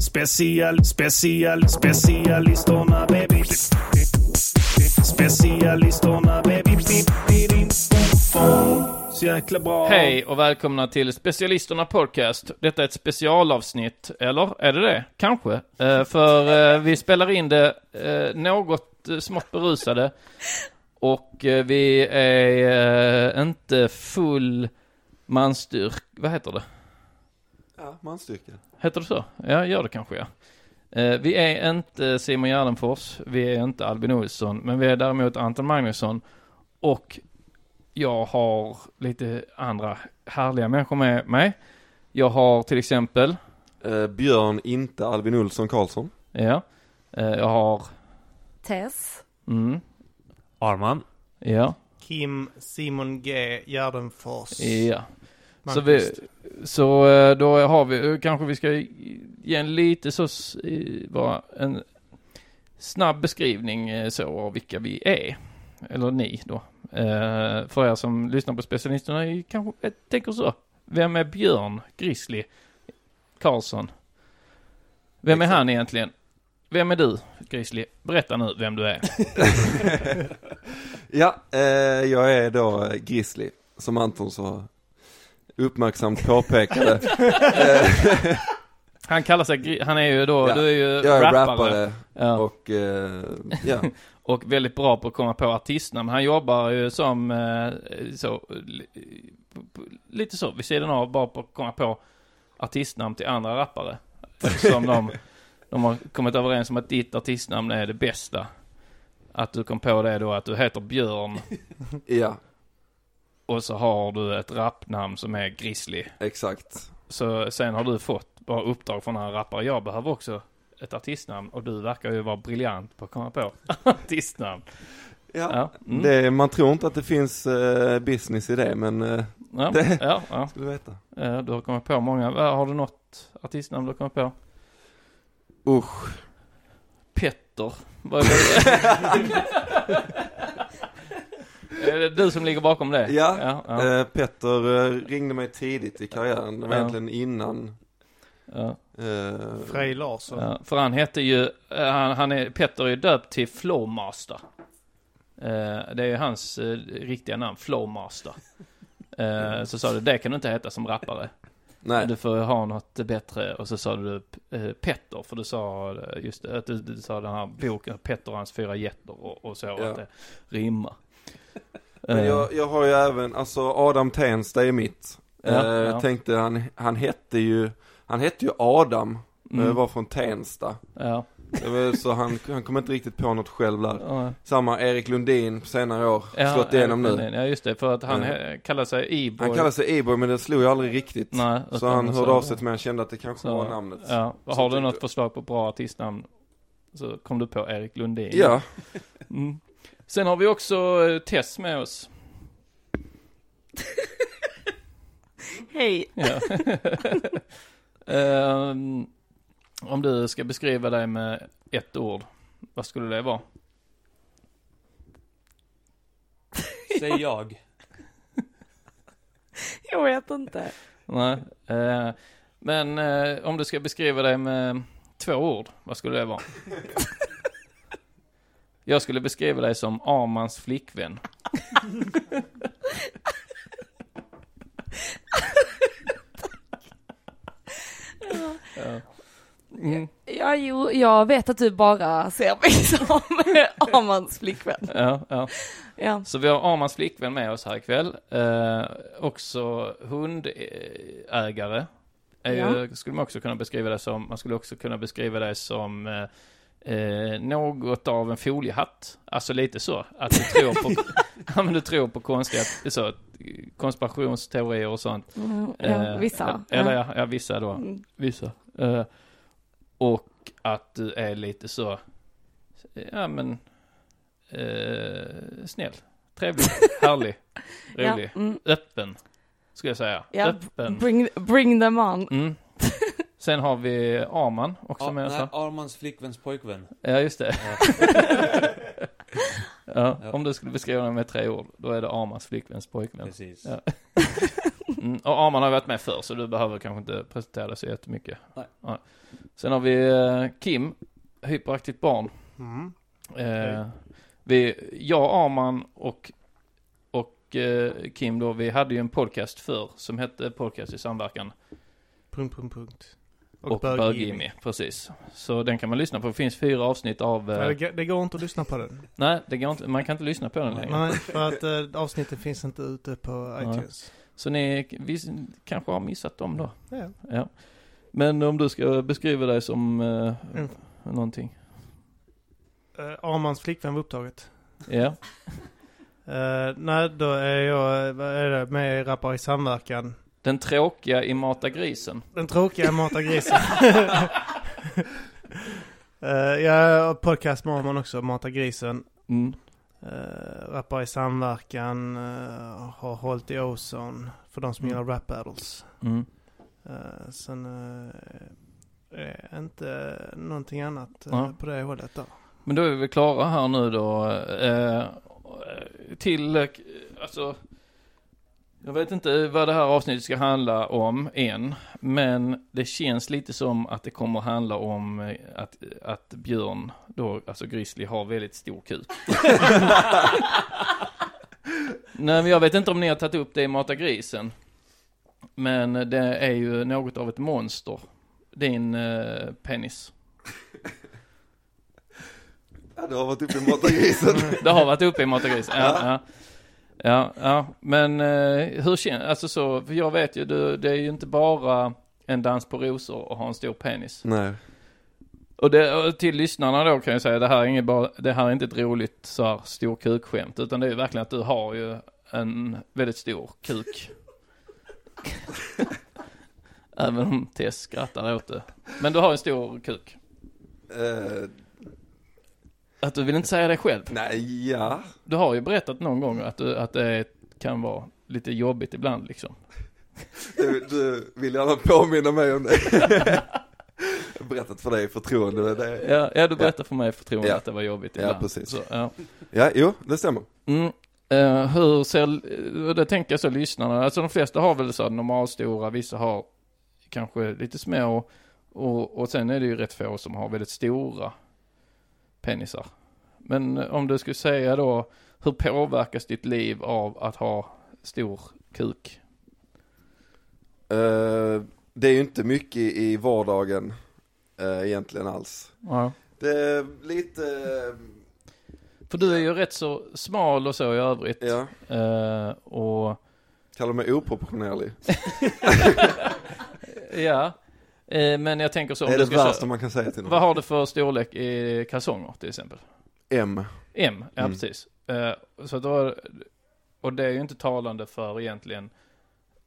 Special, special, specialisterna baby. Specialisterna baby. Så jäkla bra. Hej och välkomna till Specialisterna Podcast. Detta är ett specialavsnitt, eller är det det? Kanske. Eh, för eh, vi spelar in det eh, något eh, smått berusade. Och eh, vi är eh, inte full manstyrk... Vad heter det? Ja, manstyrka. Heter det så? Ja, gör det kanske ja. Eh, vi är inte Simon Gärdenfors, vi är inte Albin Olsson, men vi är däremot Anton Magnusson. Och jag har lite andra härliga människor med mig. Jag har till exempel, Eh, Björn, inte Albin Olsson Karlsson. ja, eh, jag har, Tess. mm, Arman. ja, Kim Simon G Gärdenfors. ja. Så, vi, så eh, då har vi, kanske vi ska ge en lite så, bara en snabb beskrivning eh, så av vilka vi är. Eller ni då. Eh, för er som lyssnar på specialisterna kanske eh, tänker så. Vem är Björn Grizzly Karlsson? Vem är han egentligen? Vem är du Grizzly? Berätta nu vem du är. Ja, eh, jag är då eh, Grizzly, som Anton så uppmärksamt påpekade. Eh, Han kallar sig, han är ju då, Ja, du är ju jag är rappare. rappare Ja. och, eh, ja, Och väldigt bra på att komma på artistnamn. Han jobbar ju som eh, så, lite så vid sidan av, bara på att komma på artistnamn till andra rappare. Eftersom de, de har kommit överens om att ditt artistnamn är det bästa. Att du kom på det då, att du heter Björn ja, och så har du ett rappnamn som är Grizzly. exakt. Så sen har du fått bara uppdrag från en rappare. Jag behöver också ett artistnamn och du verkar ju vara briljant på att komma på artistnamn. Ja, Ja, mm. det, man tror inte att det finns eh, business i det, men eh, Ja, Det- ja, ja. skulle du veta. Eh, Du har kommit på många. Har du något artistnamn du har kommit på? Usch. Petter. Vad är det? Är det du som ligger bakom det? Ja, Ja, ja, Eh, Petter eh, ringde mig tidigt i karriären, det var Ja. egentligen innan. ja, Eh, Frej Larsson. ja. För han heter ju, han, han är, Petter är ju döpt till Flowmaster. Eh, Det är ju hans eh, riktiga namn, Flowmaster. Eh, Så sa du, det kan du inte heta som rappare. nej, Du får ha något bättre. Och så sa du Petter, för du sa just att du, du sa den här boken, Petter och hans fyra getter och, och så, Ja. att det rimmar. Men Eh, jag, jag har ju även, alltså Adam Tensta är mitt. Ja, Eh, ja. Jag tänkte, han, han hette ju, han hette ju Adam, men Mm. var från Tensta. Ja. Så han, han kom inte riktigt på något själv där. Ja. Samma Erik Lundin på senare år, Ja, slått igenom nu. Ja, just det. För att han eh, kallar sig E-boy. Han kallade sig E-boy men det slog ju aldrig riktigt. Nej, så han så- hörde av sig till mig och kände att det kanske så- var namnet. Ja. Så Har du tyckte något jag. förslag på bra artistnamn så kom du på Erik Lundin. Ja, Mm. Sen har vi också eh, Tess med oss. Hej. Ehm, om du ska beskriva dig med ett ord, vad skulle det vara? Säg jag. Jag vet inte. Nej. eh, men eh, om du ska beskriva dig med två ord, vad skulle det vara? Jag skulle beskriva dig som Armans flickvän. Ja. Mm. Ja, jo, jag vet att du bara ser mig som Armans flickvän. Ja, ja. Ja. Så vi har Armans flickvän med oss här ikväll. Eh, också hundägare. Är ju, skulle man också kunna beskriva det som. Man skulle också kunna beskriva det som eh, eh, något av en foliehatt. Alltså lite så. Att du tror på, ja, men du tror på konstiga, så, konspirationsteorier och sånt. Mm, ja, Eh, vissa. Eller ja. ja, ja vissa då. Mm. Vissa. Eh, och att du är lite så, ja men, eh, snäll, trevlig, härlig, Ja, rolig, mm. öppen, ska jag säga. Ja, Öppen. Bring, bring them on. Mm. Sen har vi Arman också Ja, med oss nej. Armans flickväns pojkvän. Ja, just det. Ja. ja, om du skulle beskriva den med tre ord, då är det Armans flickväns pojkvän. Precis. Ja. Mm, och Arman har varit med förr, så du behöver kanske inte presentera dig så jättemycket. Nej. Sen har vi eh, Kim, hyperaktivt barn. Mm. Eh, vi, jag, Arman och, och eh, Kim då, vi hade ju en podcast förr som hette Podcast i samverkan. Punkt, punkt, punkt. Och, Bög-Jimmy. Bög-Jimmy, precis. Så den kan man lyssna på. Det finns fyra avsnitt av... Eh, Nej, det, det går inte att lyssna på den. nej, det går inte, man kan inte lyssna på den längre. Nej, för att eh, avsnitten finns inte ute på iTunes. Så ni vi, kanske har missat dem då. Ja. Ja. Men om du ska beskriva dig som eh, Mm. någonting. Uh, Armans flickvän var upptaget. Ja. Eh, nej, då är jag vad är det, med i Rappar i samverkan. Den tråkiga i Mata grisen. Den tråkiga Mata grisen. uh, jag har podcast med Arman också, Mata grisen. Mm. Uh, rappar i samverkan, uh, har hållit i Ozone för de som Mm. gillar rap battles. Mm. Uh, sen uh, är inte någonting annat Ja. på det hållet då. Men då är vi klara här nu då. Eh, till, eh, alltså. Jag vet inte vad det här avsnittet ska handla om än. Men det känns lite som att det kommer handla om eh, att, att Björn, då, alltså Grizzly, har väldigt stor kuk. Nej men jag vet inte om ni har tagit upp det i Mata grisen. Men det är ju något av ett monster. Din eh, penis. Ja, du har varit uppe i Matagrisen. Det har varit uppe i Mata grisen. Ja, ja. Ja, ja, men eh, hur känns, alltså så, för jag vet ju, du, det är ju inte bara en dans på rosor och ha en stor penis. Nej. Och, det, och till lyssnarna då kan jag säga, det här är inget bara, det här är inte ett roligt så här stor kukskämt, utan det är ju verkligen att du har ju en väldigt stor kuk. Även om Tess skrattar åt det. Men du har en stor kuk. Eh, Att du vill inte säga det själv. nej, ja. Du har ju berättat någon gång att, du, att det kan vara lite jobbigt ibland liksom. Du, du vill gärna påminna mig om det. Jag har berättat för dig i förtroende. Det. Ja, ja du berättade för mig i förtroende Ja. att det var jobbigt Ja, ibland. precis. Så, ja. Ja, jo, det stämmer. Mm. Eh, hur ser, och det tänker jag så lyssnarna, alltså de flesta har väl så normalstora, vissa har kanske lite små och, och sen är det ju rätt få som har väldigt stora penisar. Men om du skulle säga då, hur påverkas ditt liv av att ha stor kuk? Eh, det är ju inte mycket i vardagen eh, egentligen alls. Ja. Det är lite, För du är ju rätt så smal och så i övrigt. ja, Eh, och kallar mig oproportionerlig. ja, eh, men jag tänker så det är du det ska värsta man kan säga till Vad någon. har du för storlek i kalsonger till exempel? M. M, ja Mm. precis. Eh, så då, och det är ju inte talande för egentligen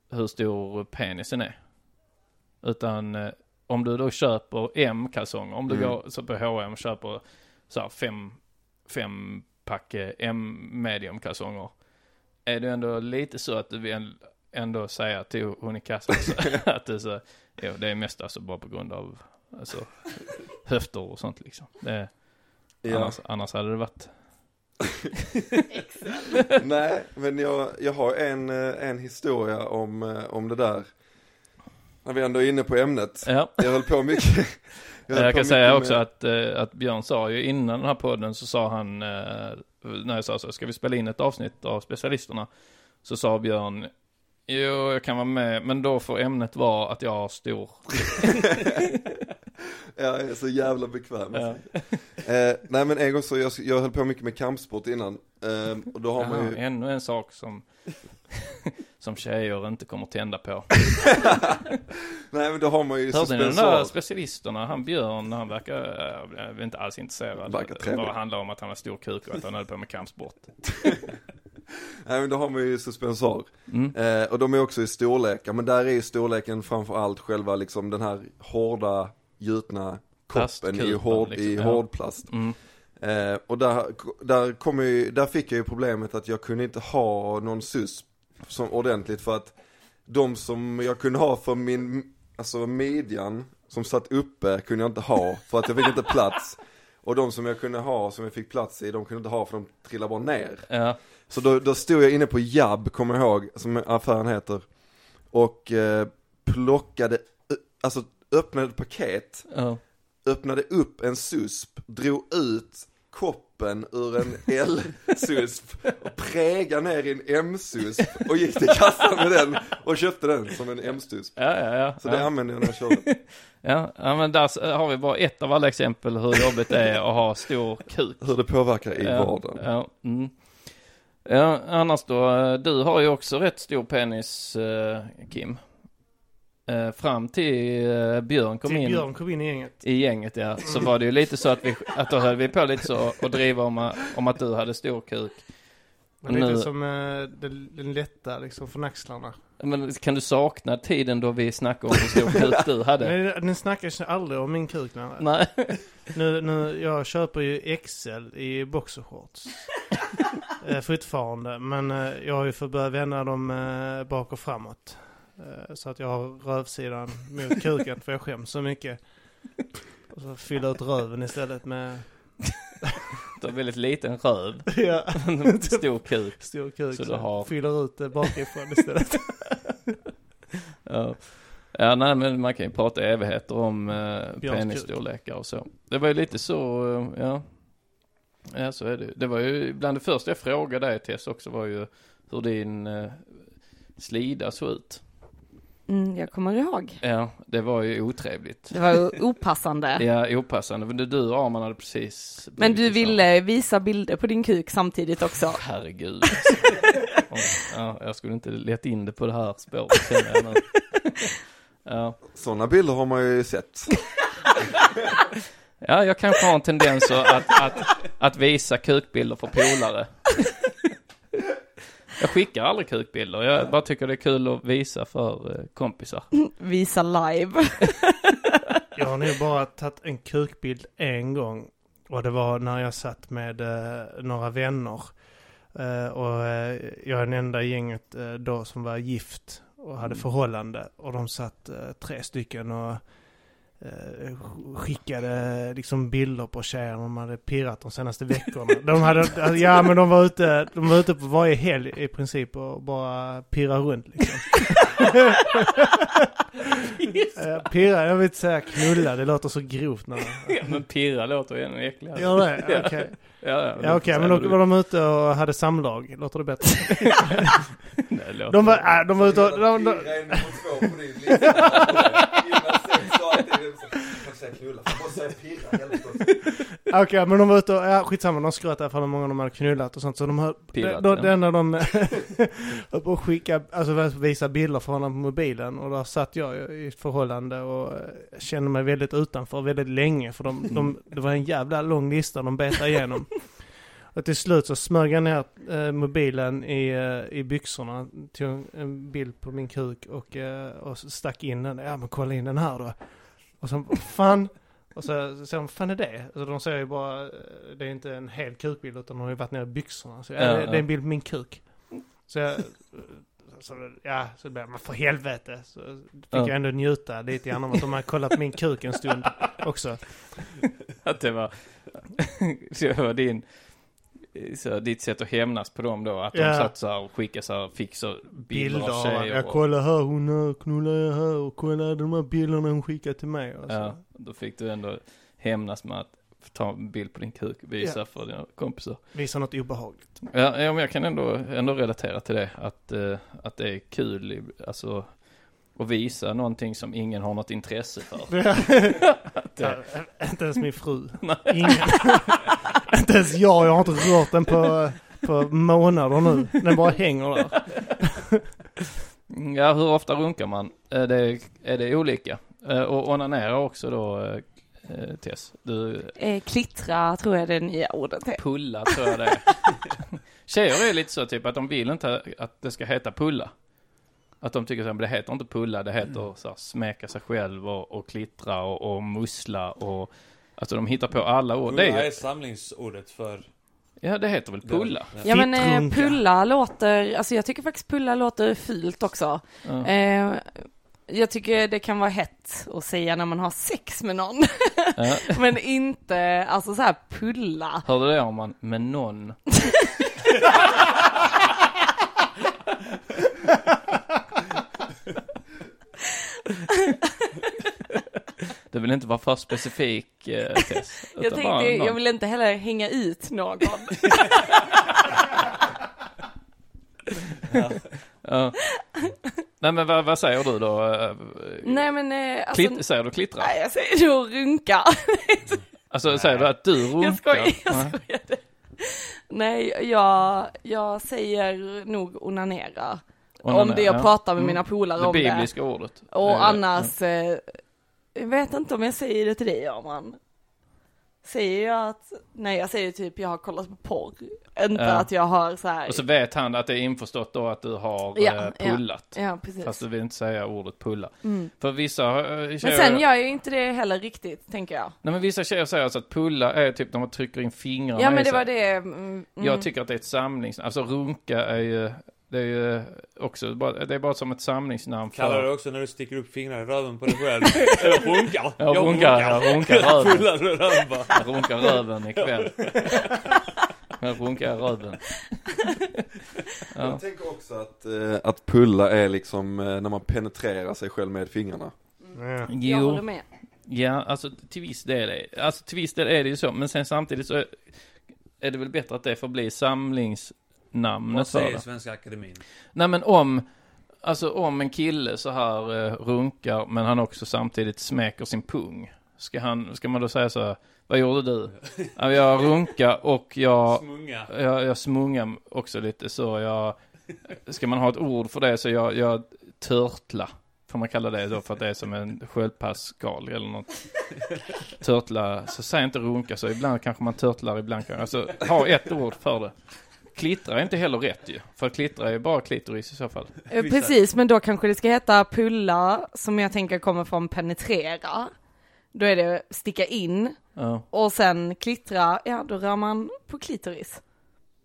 hur stor penisen är. Utan eh, om du då köper M-kalsonger, om du Mm. går så på H&M och köper så här fem, fem pack eh, M medium-kalsonger. Är det ändå lite så att du vill ändå säga till hon i kassan att det, är så, jo, det är mest alltså bara på grund av alltså, höfter och sånt liksom. Det, Ja. annars, annars hade det varit, Nej, men jag, jag har en, eh, en historia om, eh, om det där. När vi ändå är inne på ämnet. ja. Jag höll på mycket. Jag, på kan säga också med- att, eh, att Björn sa ju innan den här podden så sa han, när jag sa så, ska vi spela in ett avsnitt av specialisterna? Så sa Björn, jo jag kan vara med, men då får ämnet vara att jag har stor. Ja, jag är så jävla bekväm. Ja. Eh, nej men en gång så, jag, jag höll på mycket med kampsport innan. Eh, och då har man Jaha, ju, ännu en sak som, som tjejer inte kommer tända på. nej men då har man ju Hörde ni den där specialisterna, han Björn, han verkar, eh, jag är inte alls intresserad. Verkar Det trevlig. bara handlar om att han har stor kuk och att han höll på med kampsport. Nej men då har man ju suspensor. Mm. Eh, och de är också i storlekar, men där är ju storleken framför allt själva liksom den här hårda, gjutna koppen i, hård, liksom, i ja. hårdplast. Mm. Eh, och där, där, kom ju, där fick jag ju problemet att jag kunde inte ha någon susp som ordentligt för att de som jag kunde ha för min, alltså midjan som satt uppe kunde jag inte ha för att jag fick inte plats. Och de som jag kunde ha, som jag fick plats i, de kunde inte ha för de trillade bara ner. Ja, Så då, då stod jag inne på Jabb, kommer jag ihåg, som affären heter. Och eh, plockade, alltså öppnade ett paket, ja. öppnade upp en susp, drog ut koppen ur en L-susp och prägade ner i en M-susp och gick till kassan med den och köpte den som en M-susp. Ja, ja, ja. Så ja. det använde jag när jag körde. Ja, ja, men där har vi bara ett av alla exempel hur jobbigt det är att ha stor kuk. Hur det påverkar i ja, vardagen. Ja, mm. Ja, annars då, eh, du har ju också rätt stor penis, eh, Kim. Eh, fram till Björn kom Till in Björn kom in i gänget. i gänget, ja, så var det ju lite så att vi, att då höll vi på lite så och driva om, om att du hade stor kuk. Men lite Nu- som eh, den, lätta liksom från axlarna. Men kan du sakna tiden då vi snackade om hur stor kuk du hade? Nej, den snackas aldrig om min kuk. Nej. Nej. Nu, nu, jag köper ju XL i boxershorts. eh, fortfarande. Men eh, jag har ju fått börja vända dem eh, bak och framåt. Eh, så att jag har rövsidan mot kuken för jag skäms så mycket. Och så fylla ut röven istället med Du har väldigt liten röv. ja, Stor kuk. stor kuk. Så Så du har- fyller ut det bakifrån istället. Ja. ja, nej men man kan ju prata evigheter om eh, penisstorlekar och så. Det var ju lite så, eh, ja. Ja, så är det Det var ju bland det första jag frågade dig Tess också var ju hur din eh, slida såg ut. Mm, jag kommer ihåg. Ja, det var ju otrevligt. Det var opassande. Ja, opassande. Men du och Arman hade precis Men du ville visa bilder på din kuk samtidigt också. Herregud. ja, jag skulle inte leta in det på det här spåret känner jag nu. Ja. Sådana bilder har man ju sett. Ja, jag kanske har en tendens att, att, att visa kukbilder för polare. Jag skickar aldrig kukbilder, jag bara tycker det är kul att visa för eh, kompisar. Visa live. Jag har nog bara tagit en kukbild en gång. Och det var när jag satt med eh, några vänner. Eh, och eh, jag är den enda i gänget då som var gift och hade förhållande. Och de satt tre stycken och skickade liksom bilder på tjejer de hade pirrat de senaste veckorna. De hade, ja men de var ute, de var ute på varje helg i princip och bara pirra runt liksom. Eh, pirra, jag vill inte säga knulla, det låter så grovt när Ja, men pirra låter ju ännu äckligare. Gör det? Okej. Ja, ja, Ja okej, men då var de ute och hade samlag. Låter det bättre? Nej, det låter- De var, äh, de var ute och... De, de, Okej, men de var ute och, ja skitsamma, de skröt i alla fall hur många de hade knullat och sånt. Så de höll, Pillat, det, det enda de höll på att skicka, alltså visa bilder från honom på mobilen. Och där satt jag i ett förhållande och eh, kände mig väldigt utanför väldigt länge. För de, de, det var en jävla lång lista de betade igenom. Och till slut så smög jag ner eh, mobilen i, eh, i byxorna, tog en- en bild på min kuk och, eh, och stack in den. Ja men kolla in den här då. Och så, fan. Och så säger de, fan är det? Alltså de säger ju bara, eh, det är inte en hel kukbild utan de har ju varit nere i byxorna. Så ja, det, det är en bild på min kuk. Så jag eh, Så, ja, så blev men för helvete. Så fick Ja. jag ändå njuta lite grann av att de hade kollat min kuk en stund också. Att det var, det var din, så ditt sätt att hämnas på dem då. Att de Ja. satt så här och skickade så här, fick så bilder, Bilder av tjejer. jag och- kollar här, hon knullar jag här och kolla de här bilderna hon skickade till mig. Och så. Ja, då fick du ändå hämnas med att ta en bild på din kuk och visa för dina kompisar. Visa något obehagligt. Ja, ja men jag kan ändå, ändå relatera till det. Att, eh, att det är kul, i- alltså att visa någonting som ingen har något intresse för. Ja, inte ens min fru. Ingen. Inte ens jag, jag har inte rört den på, på månader nu. Den bara hänger där. ja, hur ofta runkar man? Är det, är det olika? Eh, Och onanera också då, eh, eh, Tess? Du, Eh, klittra tror jag det nya ordet är. pulla tror jag det är. Tjejer är lite så typ att de vill inte att det ska heta pulla. Att de tycker att det heter inte pulla, det heter så här, smäka sig själv och, och klittra och, och mussla och Alltså de hittar på alla ord. Pulla Det är är ju, samlingsordet för... ja det heter väl pulla? Ja men eh, pulla låter, alltså jag tycker faktiskt pulla låter fult också. Ja. Eh, jag tycker det kan vara hett att säga när man har sex med någon. Ja. men inte, alltså så här pulla. Hörde det om man med någon? Det vill inte vara för specifik eh, Tess. Jag tänkte, någon. jag vill inte heller hänga ut någon. Ja. Nej men vad, vad säger du då? Eh, Nej men, eh, alltså, Klitt, säger du klittra? nej jag säger då runka. Alltså säger du att du runkar? Jag skojar, jag Nej. skojade. Nej, jag, jag säger nog onanera. Onanera, om det jag ja. pratar med Mm. mina polare Det om det. bibliska ordet. Och annars, eh, jag vet inte om jag säger det till dig Arman. Säger jag att, nej jag säger typ jag har kollat på porr. Inte Ja. att jag har så här. Och så vet han att det är införstått då att du har Ja, eh, ja. pullat. Ja, precis. Fast du vill inte säga ordet pulla. Mm. För vissa eh, tjejer... Men sen gör ju inte det heller riktigt, tänker jag. Nej men vissa tjejer säger alltså att pulla är typ när man trycker in fingrarna Ja men det var det. Mm, mm. Jag tycker att det är ett samlingsnamn. Alltså runka är ju, det är ju också bara, det är bara som ett samlingsnamn Kallar för... du också när du sticker upp fingrar i röven på dig själv? Eller runkar? Jag runkar, jag runkar röven. Pullar du röven bara? Jag runkar röven ikväll. Jag runkar röven. Ja. Jag tänker också att, eh, att pulla är liksom eh, när man penetrerar sig själv med fingrarna. Ja. Jag Jo, håller med. ja alltså till viss del är alltså till viss del är det ju så, men sen samtidigt så är, är det väl bättre att det får bli samlingsnamnet Vad för säger det. Svenska Akademin? Nej men om, alltså om en kille så här eh, runkar men han också samtidigt smäker sin pung. Ska han, ska man då säga så här, vad gjorde du? Ja, jag runkar och jag, Smunga. jag, jag smungar också lite så jag, ska man ha ett ord för det så jag, jag törtla. Får man kalla det då för att det är som en sköldpaddsskal eller något. Törtla, så säg inte runka så ibland kanske man törtlar, ibland kanske, alltså ha ett ord för det. Klittra är inte heller rätt ju, för klittra är bara klitoris i så fall. Eh, Precis, men då kanske det ska heta pulla, som jag tänker kommer från penetrera. Då är det sticka in, Ja, och sen klittra, ja då rör man på klitoris.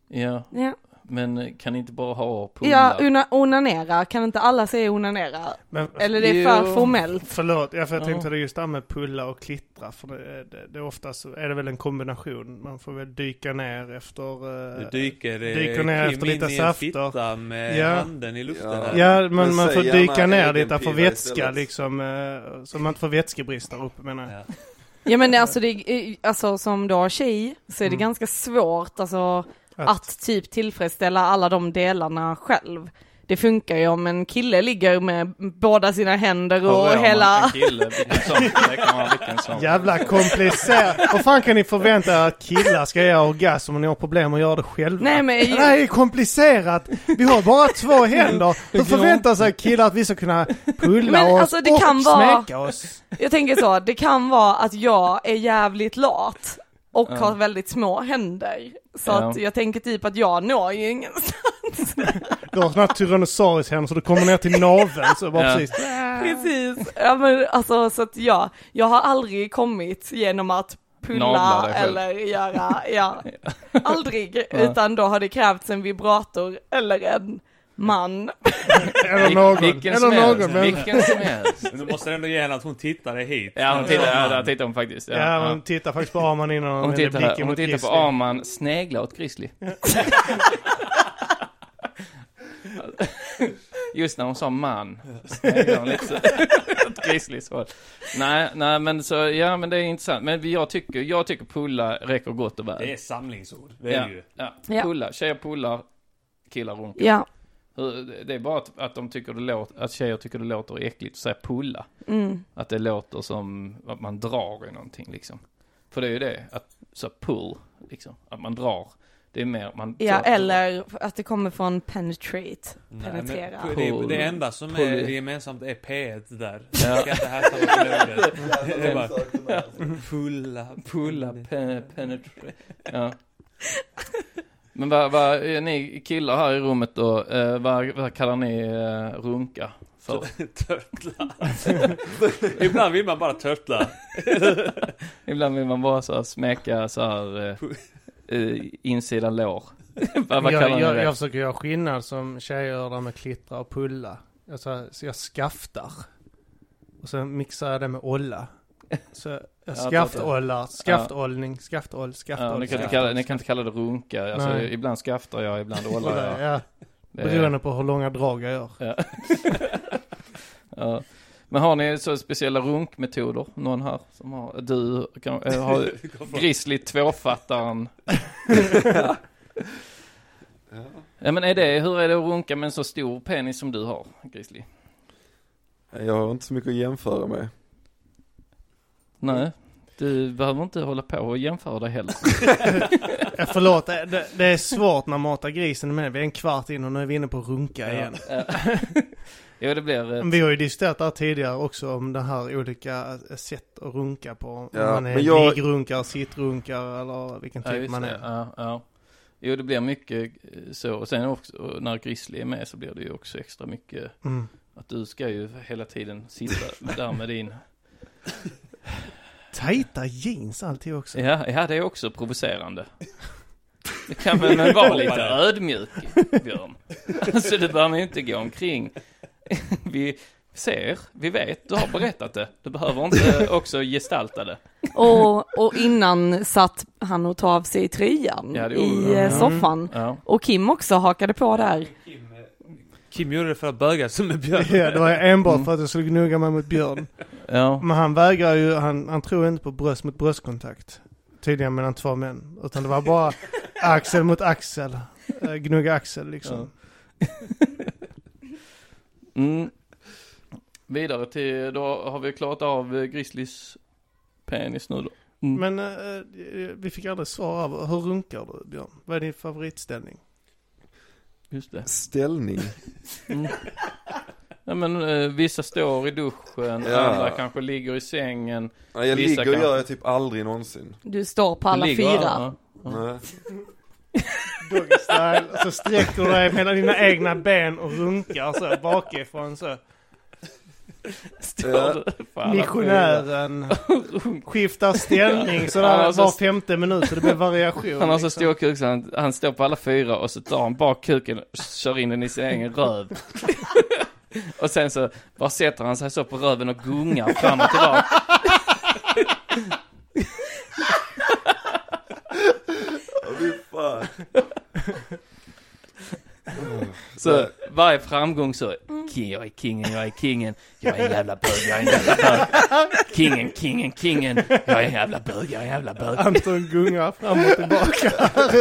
ja. Ja, Men kan inte bara ha pulla? ja una, onanera, kan inte alla säga onanera? Men, Eller det är för Jo. formellt. Förlåt, ja, för jag Ja. tänkte det just det här med pulla och klittra. För det, det, det är oftast är det väl en kombination. Man får väl dyka ner efter... Du eh, dyker, eh, dyker ner efter lite safter. med Ja. handen i luften Ja. här. Ja, men, Men man får dyka ner dit för vätska istället. liksom. eh, Så man inte får vätskebrist där uppe menar jag. Ja. Ja men alltså, det, alltså som då tjej så är det Mm. ganska svårt alltså Att- att typ tillfredsställa alla de delarna själv. Det funkar ju om en kille ligger med båda sina händer och man hela... en kille? Sån? Jävla komplicerat. Vad fan kan ni förvänta er att killar ska göra orgasm om ni har problem att göra det själva? Nej men Det här är komplicerat. Vi har bara två händer. Hur förväntar sig killar att vi ska kunna pulla Men, oss alltså, det och kan vara- oss? jag tänker så, det kan vara att jag är jävligt lat och har väldigt små händer. Så Ja. att jag tänker typ att jag når ju ingenstans. Du har sådana här tyrannosaurus händer så du kommer ner till naveln så bara Ja. precis. Precis. Ja men alltså så att ja, jag har aldrig kommit genom att pulla eller göra, ja, aldrig. Ja. Utan då har det krävts en vibrator eller en man. Eller någon. Vilken Eller som helst. någon. Men, Vilken som helst. Men du måste ändå ge henne att hon tittade hit. Ja, hon tittar, ja, där tittar hon faktiskt. Ja, ja, ja. hon tittar faktiskt på Arman innan hon, Hon tittar, blicken hon tittar på. Arman snegla åt Grizzly. Just när hon sa man, sneglade hon lite åt Grizzlys håll. Nej, nej men så, ja men det är intressant. Men jag tycker, jag tycker pulla räcker gott och väl. Det är samlingsord. Det är ja, ju. Ja. Pulla, tjejer pullar, killar runkar. Ja. Det är bara att, att de tycker det låter, att tjejer tycker det låter äckligt att säga pulla. Mm. Att det låter som att man drar i någonting liksom. För det är ju det, att så pull, liksom. Att man drar. Det är mer, man Ja, eller att det kommer från penetrate. Nej, Penetrera. men det, det enda som är Pull. gemensamt är P1 där. Ja. Jag ska inte är bara pulla, Pulla, pe, penetrate. Ja. Men vad, vad, är ni killar här i rummet då, eh, vad, vad kallar ni eh, runka för? Törtla. Ibland vill man bara törtla. Ibland vill man bara så här smeka så här eh, eh, insida lår. vad, vad jag, kallar ni jag, det? jag försöker göra skillnad som tjejer gör där med klittra och pulla. Jag, så, så jag skaftar. Och sen mixar jag det med olla. Så jag Ja, skaftollar, skaftollning, skaftoll, skaftoll. Ja, ni, kan inte skaftoll, kalla, ni kan inte kalla det runka. Alltså, Nej. ibland skaftar jag, ibland ålar skaftoll. jag. Ja, Det är- beroende på hur långa drag jag gör. Ja. ja. Men har ni så speciella runkmetoder? Någon här som har, du kan, äh, har Grizzly tvåfattaren. ja men är det, hur är det att runka med en så stor penis som du har, Grizzly? Jag har inte så mycket att jämföra med. Nej, du behöver inte hålla på och jämföra dig heller. Ja, förlåt, det, det- det är svårt när Mata grisen är med. Vi är en kvart in och nu är vi inne på runka igen. Ja. jo det blir, ett, Vi har ju diskuterat där tidigare också om det här olika sätt att runka på. Om Ja, man är jag- liggrunkare, sittrunkare eller vilken ja, typ just man det, är. ja, ja. Jo det blir mycket eh, så, och sen också när Grizzly är med så blir det ju också extra mycket Mm. Att du ska ju hela tiden sitta där med din... Tajta jeans alltid också. Ja, ja det är också provocerande. Det kan väl men vara lite ödmjuk, Björn. Alltså du behöver ju inte gå omkring. Vi ser, vi vet, du har berättat det. Du behöver inte också gestalta det. Och, och innan satt han och tog av sig tröjan Ja, det i han. eh, soffan. Ja. Och Kim också hakade på där. Kim gjorde det för att böga som en björn. Ja, det var enbart för att jag skulle gnugga mig mot Björn. Ja. Men han vägrar ju, han, han tror inte på bröst mot bröstkontakt. Tydligen mellan två män. Utan det var bara axel mot axel. Eh, Gnugga axel liksom. Mm. Vidare till, då har vi klarat av eh, Grizzlys penis nu då. Mm. Men eh, vi fick aldrig svar av, hur runkar du Björn? Vad är din favoritställning? Just det. Ställning. Mm. Ja men eh, vissa står i duschen, Ja. andra kanske ligger i sängen. Ja, jag Vissa ligger kan- gör jag typ aldrig någonsin. Du står på alla ligger, fyra. ja. Nej. Doggy style. Och så sträcker du dig mellan dina egna ben och runkar så bakifrån så. Står Ja. du på alla Missionären skiftar ställning Han sådär så- var femte minut så det blir variation. Han har så liksom. stor kuk så han, han står på alla fyra och så tar han bak kuken och kör in den i sin egen röv. och sen så bara sätter han sig så på röven och gungar fram och tillbaka. Fan. Så varje framgång så, "King, jag är kingen, jag är kingen, jag är en jävla bög, jag är en jävla bög. Kingen, kingen, kingen, jag är en jävla bög, jag är en jävla bög. Anton gungar fram och tillbaka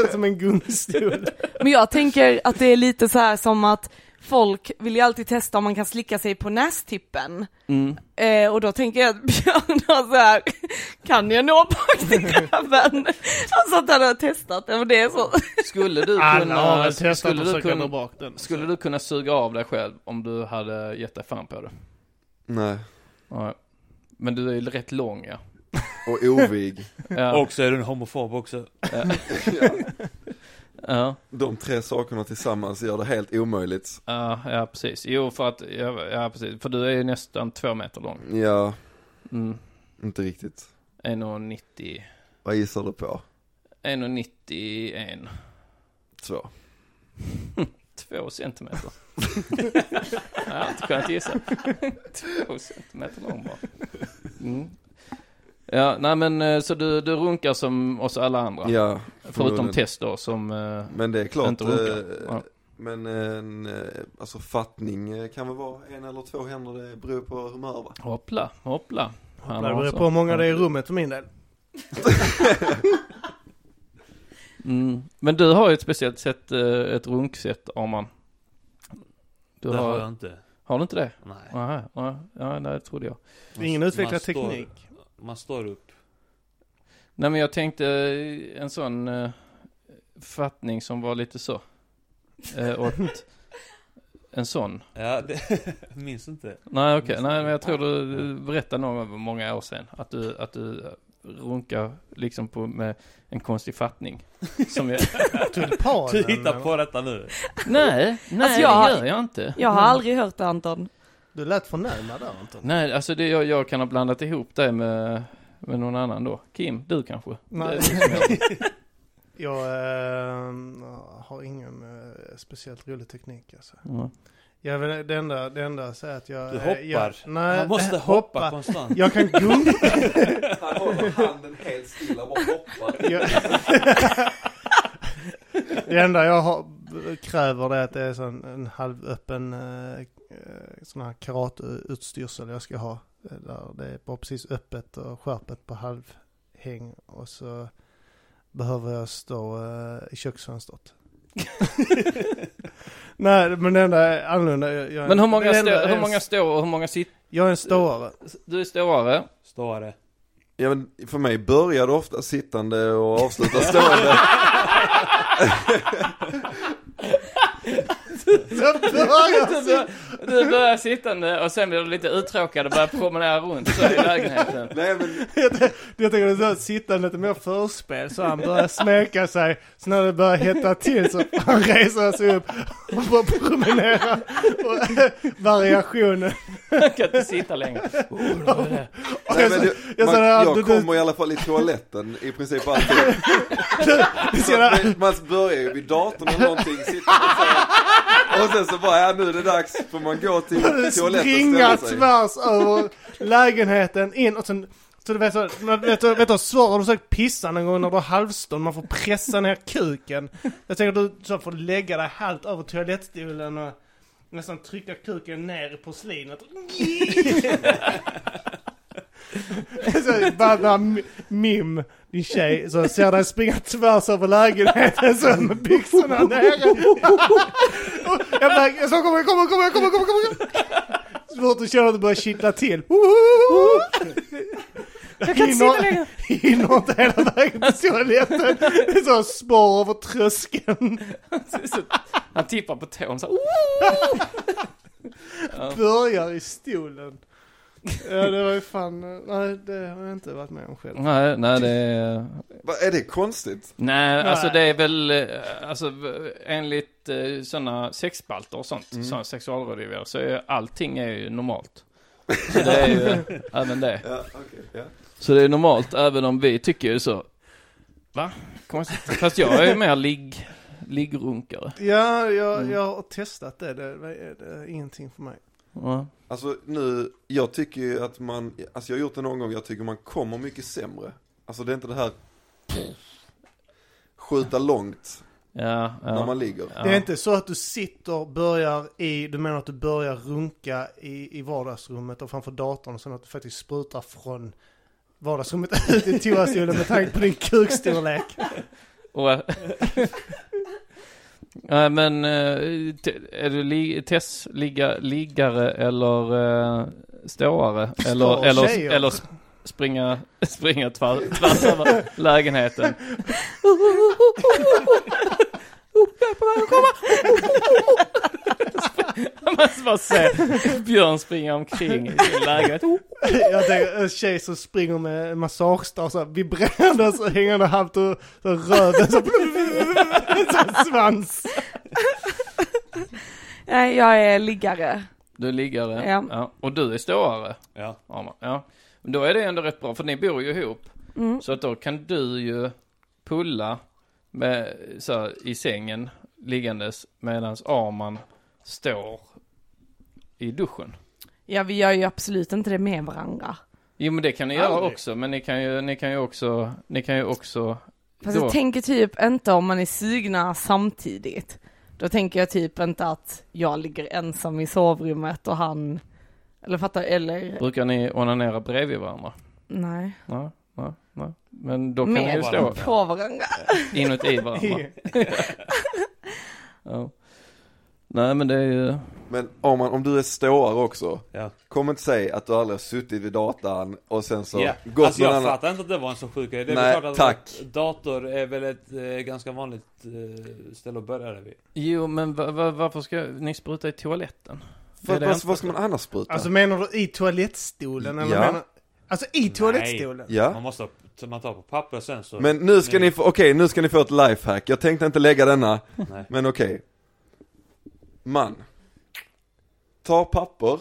som en gungstol. Men jag tänker att det är lite så här som att folk vill ju alltid testa om man kan slicka sig på nästippen. Mm. Eh, och då tänker jag att Björn har så här, kan jag nå bak till grabben? Han satt där och har testat det, det är så. Skulle du kunna, skulle att du kunna, bak den. skulle du kunna suga av dig själv om du hade gett dig fan på det? Nej. Ja. Men du är ju rätt lång ja. Och ovig. Ja. Och så är du en homofob också. Ja. De tre sakerna tillsammans gör det helt omöjligt. Ja, ja precis. Jo, för att, ja, ja precis. För du är ju nästan två meter lång. Ja, Mm. inte riktigt. 1,90. Vad gissar du på? 1,91. Två. Två centimeter. jag har inte kunnat gissa. Två centimeter lång bara. Mm. Ja, nej men eh, så du, du runkar som oss alla andra? Ja. Förutom test då som eh, Men det är klart, inte runkar. eh, Ja. men en, alltså fattning kan väl vara en eller två händer, det beror på humör va? Hoppla, hoppla. Han Det beror på hur många det är i rummet för min del. Mm. Men du har ju ett speciellt sätt, ett runksätt Arman. Du det har, har jag inte. har du inte det? Nej. Nej, nej, ja, nej, det trodde jag. Ingen utvecklad teknik. Man står upp. Nej men jag tänkte eh, en sån eh, fattning som var lite så. Eh, åt en sån. Ja, det, jag minns inte. Nej okej, nej men jag tror du berättade någon gång för många år sedan. Att du, att du runkar liksom på, med en konstig fattning. Som jag, Tulpanen. Du hittar på detta nu. nej, nej Alltså, jag- det gör jag inte. Jag har aldrig hört det Anton. Du lät förnärmad där Anton. Nej, alltså det, jag, jag kan ha blandat ihop det med, med någon annan då. Kim, du kanske? Nej. Jag eh, har ingen eh, speciellt rolig teknik alltså. Ja. Jag vill, det enda, det enda säger att jag... Du eh, hoppar. Jag, nej, Man måste eh, hoppa konstant. Jag kan gunga. Han håller handen helt stilla och bara hoppar. jag, det enda jag har, kräver det är att det är sån, en halvöppen sån här karateutstyrsel jag ska ha. Eh, Där det är bara precis öppet och skärpet på halvhäng. Och så behöver jag stå eh, i köksfönstret. Nej, men det enda är annorlunda. Jag, Men hur många, stå, är hur många står och hur många sitter? Jag är en ståare. Du är ståare. Ståare. Ja men för mig börjar det ofta sittande och avslutar stående. Jag börjar Du, bör- du börjar sittande och sen blir du lite uttråkad och börjar promenera runt så i lägenheten. Nej men, Jag, jag tänker att det är så sitta lite mer förspel så han börjar smeka sig. Så när det börjar hetta till så han reser sig upp och börjar promenera. Och, variationen. Jag kan inte sitta längre. Oh, det. Och nej, jag, men så- du, jag, man, jag kommer i alla fall i toaletten i princip alltid. man börjar ju vid datorn eller någonting, sitter och, så, och sen så bara, ja nu är det dags, får man gå till toaletten och springa ställa sig. tvärs över lägenheten in och sen så du vet så, vet du, vet du hur svårt har du försökt pissa någon gång när du har halvstånd, man får pressa ner kuken. Jag tänker att du så får lägga dig halvt över toalettstolen och nästan trycka kuken ner i porslinet. så, bara när Mim, din tjej, så ser dig springa tvärs över lägenheten så med byxorna nere. Jag bara, så sa kommer, kommer, kommer, kommer, kommer, kommer. Så fort du känner att det börjar kittla till. Jag kan inte sitta längre. Hinner inte hela vägen till toaletten. Det är så spår över tröskeln. Han tippar på tån så här! Börjar i stolen. Ja det var ju fan, nej det har jag inte varit med om själv. Nej, nej det är... Är det konstigt? Nej, Nej. alltså det är väl, eh, alltså enligt eh, sådana sexspalter och sånt, Mm. sådana sexualrådgivare, så är allting är ju normalt. Så det är ju även det. Ja, okej, ja. Så det är normalt även om vi tycker ju så. Va? Konstigt. Fast jag är ju mer ligg, liggrunkare. Ja, jag, Mm. jag har testat det. Det är, det är ingenting för mig. Ja. Alltså nu, jag tycker ju att man, alltså jag har gjort det någon gång, jag tycker man kommer mycket sämre. Alltså det är inte det här skjuta långt Ja, ja. när man ligger. Det är inte så att du sitter, börjar i, du menar att du börjar runka i, i vardagsrummet och framför datorn och sen att du faktiskt sprutar från vardagsrummet ut i toastolen med tanke på din kukstorlek. Och, eh, Nej men, eh, är du li- test, ligga, liggare eller uh, ståare? Eller, Stå- eller, tjejer. eller sp- springa, springa tvär, tvärs över lägenheten? Man måste bara se Björn springa omkring i sin lägenhet. Jag tänker en tjej som springer med en massagestav så här vibrerande så hängande halvt och så röven så, så svans. Nej, jag är liggare. Du är liggare? Ja. Och du är ståare? Ja. Ja. ja. Men då är det ändå rätt bra, för ni bor ju ihop. Mm. Så att då kan du ju pulla med, så här, i sängen, liggandes medan Arman står i duschen. Ja, vi gör ju absolut inte det med varandra. Jo men det kan ni göra Aldrig. också, men ni kan ju, ni kan ju också, ni kan ju också Fast då, jag tänker typ inte om man är sugna samtidigt. Då tänker jag typ inte att jag ligger ensam i sovrummet och han, eller fattar eller, brukar ni onanera bredvid varandra? nej. Ja, ja, ja. Men då kan ni ju stå på varandra. inuti varandra. Ja. Nej men det är ju, Men om, man, om du är ståare också, Ja. kom inte säga att du aldrig har suttit vid datan och sen så Ja. gått Alltså någon jag annan. fattar inte att det var en så sjuk grej. Det är Nej, väl klart att tack. dator är väl ett eh, ganska vanligt eh, ställe att börja det vid. jo men va, va, varför ska ni spruta i toaletten? Det är det vad, inte. vad ska man annars spruta? Alltså menar du i toalettstolen? Eller Ja. menar, alltså i toalettstolen? Ja. Man måste, ha- man tar på papper sen så. Men nu ska ni få, okej nu ska ni få ett lifehack. Jag tänkte inte lägga denna, Nej. men okej. Man. Ta papper.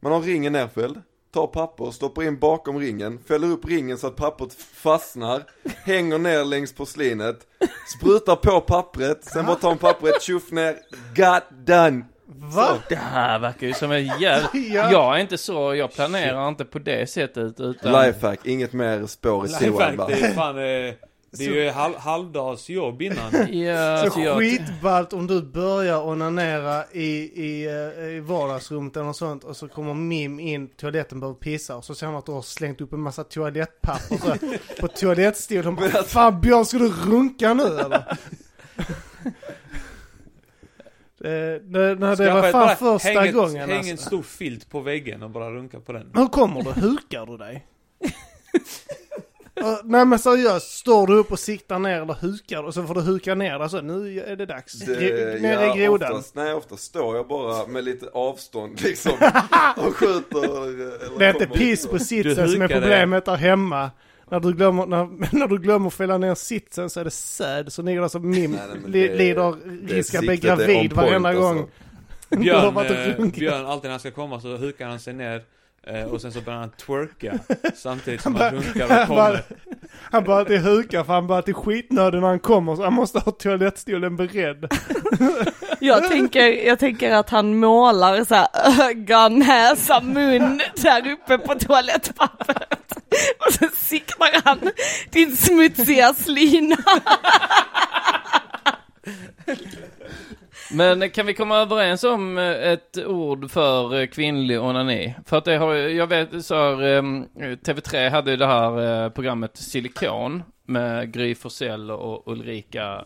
Man har ringen nerfälld. Ta papper, stoppar in bakom ringen, fäller upp ringen så att pappret fastnar, hänger ner längs porslinet, sprutar på pappret, sen bara tar man pappret, tjoff ner, got done! Va? Det här verkar ju som en jävla... Ja. Jag är inte så, jag planerar inte på det sättet utan... Lifehack, inget mer spår i Lifehack, det är fan, eh, det är ju halv, halvdags jobb innan. Ja, Så alltså jag... skitballt om du börjar onanera i, i, eh, i vardagsrummet eller något sånt och så kommer Mim in toaletten behöver pissa och så ser han att du har slängt upp en massa toalettpapper så, på toalettstolen. Bara, Fan Björn ska du runka nu eller? det, det, nej, det Skaffa var fan första häng ett, gången Häng en alltså. stor filt på väggen och bara runka på den. Hur kommer du? Hukar du dig? Nej men seriöst, står du upp och siktar ner eller hukar? Och så får du huka ner dig så, nu är det dags. Det, Ner ja, i grodan. Oftast, nej, ofta står jag bara med lite avstånd liksom och skjuter. Eller Det är inte piss på sitsen som är problemet där hemma. När du glömmer, när, när du glömmer att fälla ner sitsen så är det säd. Så ligger det som Mim Nej, nej, det- lider risk att bli gravid varenda alltså. gång. Har Björn, eh. Björn, alltid när han ska komma så hukar han sig ner eh, och sen så börjar han twerka samtidigt som han runkar och kommer. han bara alltid hukar för han bara alltid skitnödig när han kommer så han måste ha toalettstolen beredd. Jag tänker, jag tänker att han målar så här ögon, näsa, mun där uppe på toalettpappret. Och så siktar han din smutsiga slina. Men kan vi komma överens om eh, ett ord för eh, kvinnlig onani? För att det har, jag vet, så här, eh, TV3 hade ju det här eh, programmet Silikon med Gry Forssell och Ulrika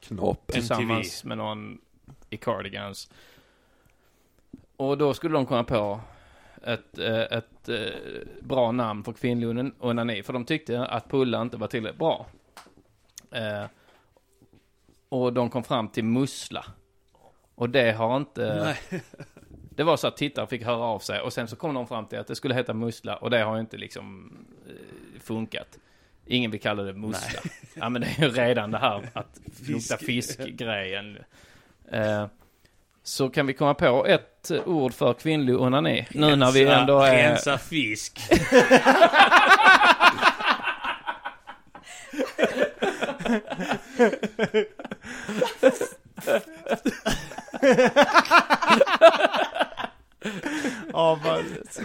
Knopp. tillsammans med någon i Cardigans. Och då skulle de komma på ett, ett eh, bra namn för kvinnlig onan- onani, för de tyckte att Pulla inte var tillräckligt bra. Och de kom fram till Mussla. Och det har inte... Nej. Det var så att tittare fick höra av sig och sen så kom de fram till att det skulle heta Mussla och det har inte liksom eh, funkat. Ingen vill kalla det Mussla. Ja men det är ju redan det här att lukta fisk-grejen. Eh, så kan vi komma på ett ord för kvinnlig onani nu när vi ändå är... Rensa fisk. Av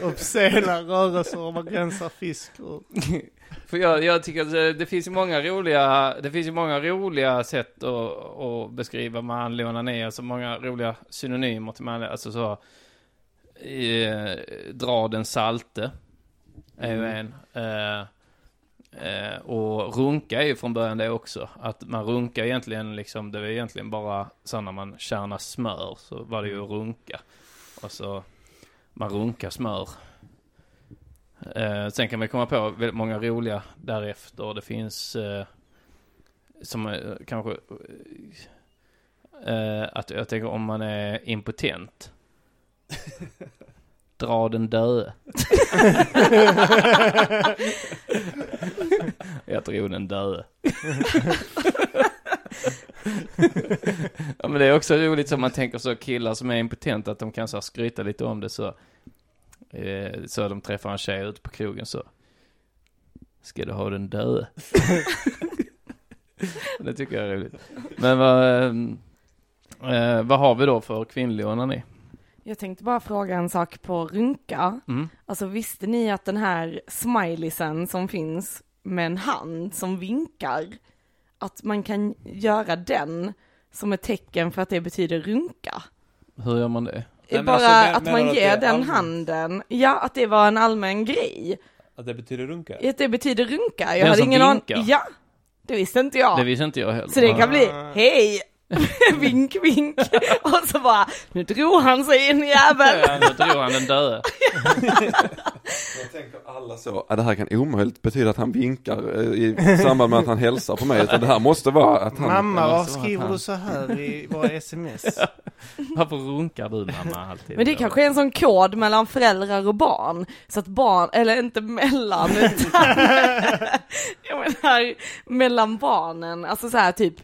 obscena rörelser om man rensar fisk. Och, För jag, jag tycker att det, det finns ju många roliga, det finns ju många roliga sätt att, att beskriva manlig onani, alltså många roliga synonymer till manlig, alltså så, eh, dra den salte, är ju en. Eh, eh, och runka är ju från början det också, att man runkar egentligen liksom, det var egentligen bara så när man kärnar smör, så var det ju att runka. Och så, man runkar smör. Eh, sen kan vi komma på väldigt många roliga därefter. Det finns eh, som eh, kanske eh, att jag tänker om man är impotent. Dra den döde. jag tror den döde. ja men det är också roligt som man tänker så killar som är impotenta att de kan så här skryta lite om det så. Eh, så de träffar en tjej ute på krogen så. Ska du ha den döde? Det tycker jag är roligt. Men vad, ehm, eh, vad har vi då för kvinnlig onani? Jag tänkte bara fråga en sak på runka. Mm. Alltså visste ni att den här smileysen som finns med en hand som vinkar, att man kan göra den som ett tecken för att det betyder runka? Hur gör man det? men bara alltså, men- att man ger den allmänt? handen, ja att det var en allmän grej. Att det betyder runka? Att det betyder runka. Jag Den hade som ingen aning. Ja, det visste inte jag. Det visste inte jag heller. Så det kan bli, Ah. hej! vink, vink. Och så bara, nu drog han sig in jävel. Ja, nu tror han den döde. Jag tänker alla så, det här kan omöjligt betyda att han vinkar eh, i samband med att han hälsar på mig. Utan det här måste vara att han... Mamma, varför skriver han. du så här i våra sms? Varför runkar du mamma alltid? Men det kanske är en sån kod mellan föräldrar och barn. Så att barn, eller inte mellan, utan jag menar mellan barnen, alltså så här typ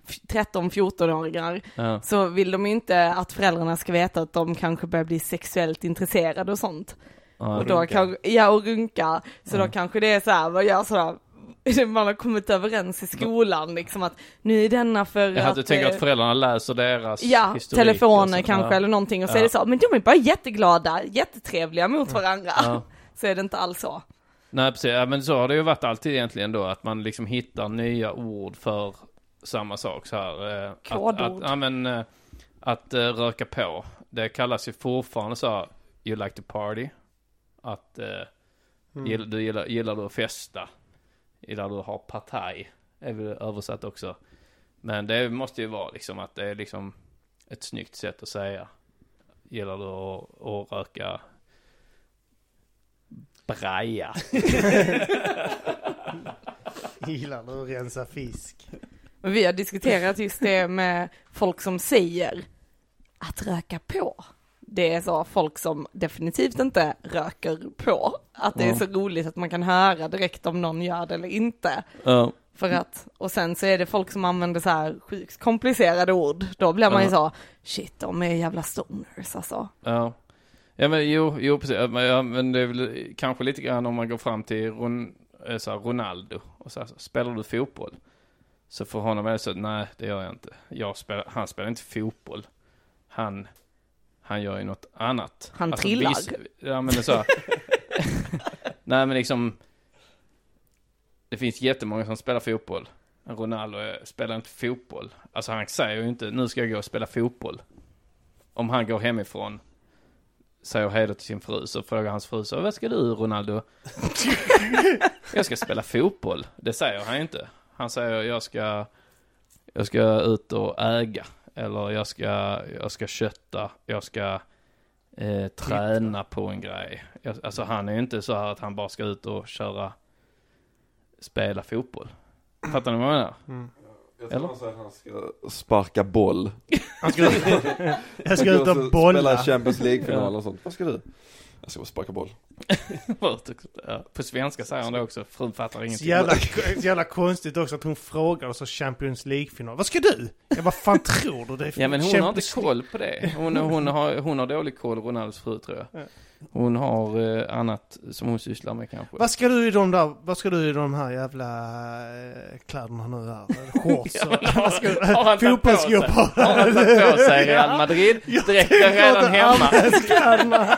13-14-åringar. Ja. Så vill de inte att föräldrarna ska veta att de kanske börjar bli sexuellt intresserade och sånt. Ja, och då runka. kan, ja och runka. Så Ja. då kanske det är så här, vad gör sådär, man har kommit överens i skolan liksom att nu är denna för Jag att tänkt eh, att föräldrarna läser deras Ja, telefoner kanske ja. eller någonting och så Ja. är det så, men de är bara jätteglada, jättetrevliga mot varandra. Ja. Så är det inte alls så. Nej precis, ja, men så har det ju varit alltid egentligen då att man liksom hittar nya ord för samma sak så här. eh, Att, att, ja, men, eh, att eh, röka på. Det kallas ju fortfarande så, you like to party. Att eh, Mm. gill, du gillar, gillar du att festa. Gillar du att ha partaj. Är väl översatt också. Men det måste ju vara liksom att det är liksom ett snyggt sätt att säga. Gillar du att, att röka braja? Gillar du att rensa fisk? Men vi har diskuterat just det med folk som säger att röka på. Det är så folk som definitivt inte röker på. Att det är så roligt att man kan höra direkt om någon gör det eller inte. Ja. För att, och sen så är det folk som använder så här sjukt komplicerade ord. Då blir man ju så, shit de är jävla stoners alltså. Ja. Ja men jo, jo precis. Ja, Men, det är väl kanske lite grann om man går fram till Ron, eh, så här, Ronaldo och så här, spelar du fotboll? Så för honom är det så, nej det gör jag inte. Jag spelar, han spelar inte fotboll. Han, han gör ju något annat. Han trillar. vis- ja men det så. nej men liksom. Det finns jättemånga som spelar fotboll. Ronaldo spelar inte fotboll. Alltså han säger ju inte, nu ska jag gå och spela fotboll. Om han går hemifrån säger hej då till sin fru så frågar hans fru så vad ska du Ronaldo? jag ska spela fotboll. Det säger han ju inte. Han säger jag ska jag ska ut och äga. Eller jag ska, jag ska kötta. Jag ska eh, träna på en grej. Jag, alltså han är ju inte så här att han bara ska ut och köra spela fotboll. Fattar ni vad jag menar? Jag tror Eller? han säger att han ska sparka boll. Han ska, jag ska ut och bolla. Spela Champions League-final och sånt. Vad ska du? Jag ska sparka boll. På svenska säger han det också. Frun fattar Så ingenting. jävla, så jävla konstigt också att hon frågar oss om Champions League-final. Vad ska du? Jag vad fan tror du? Det är Ja men hon har inte Champions koll på det. Hon, hon, har, hon har dålig koll, Ronaldos fru tror jag. Ja. Hon har eh, annat som hon sysslar med kanske. Vad ska du i de där, vad ska du i de här jävla eh, kläderna nu här? Shorts Ja, och... Fotbollsskor på Har han tagit på sig Real Madrid? Dräkten redan hemma. Arbetskläderna.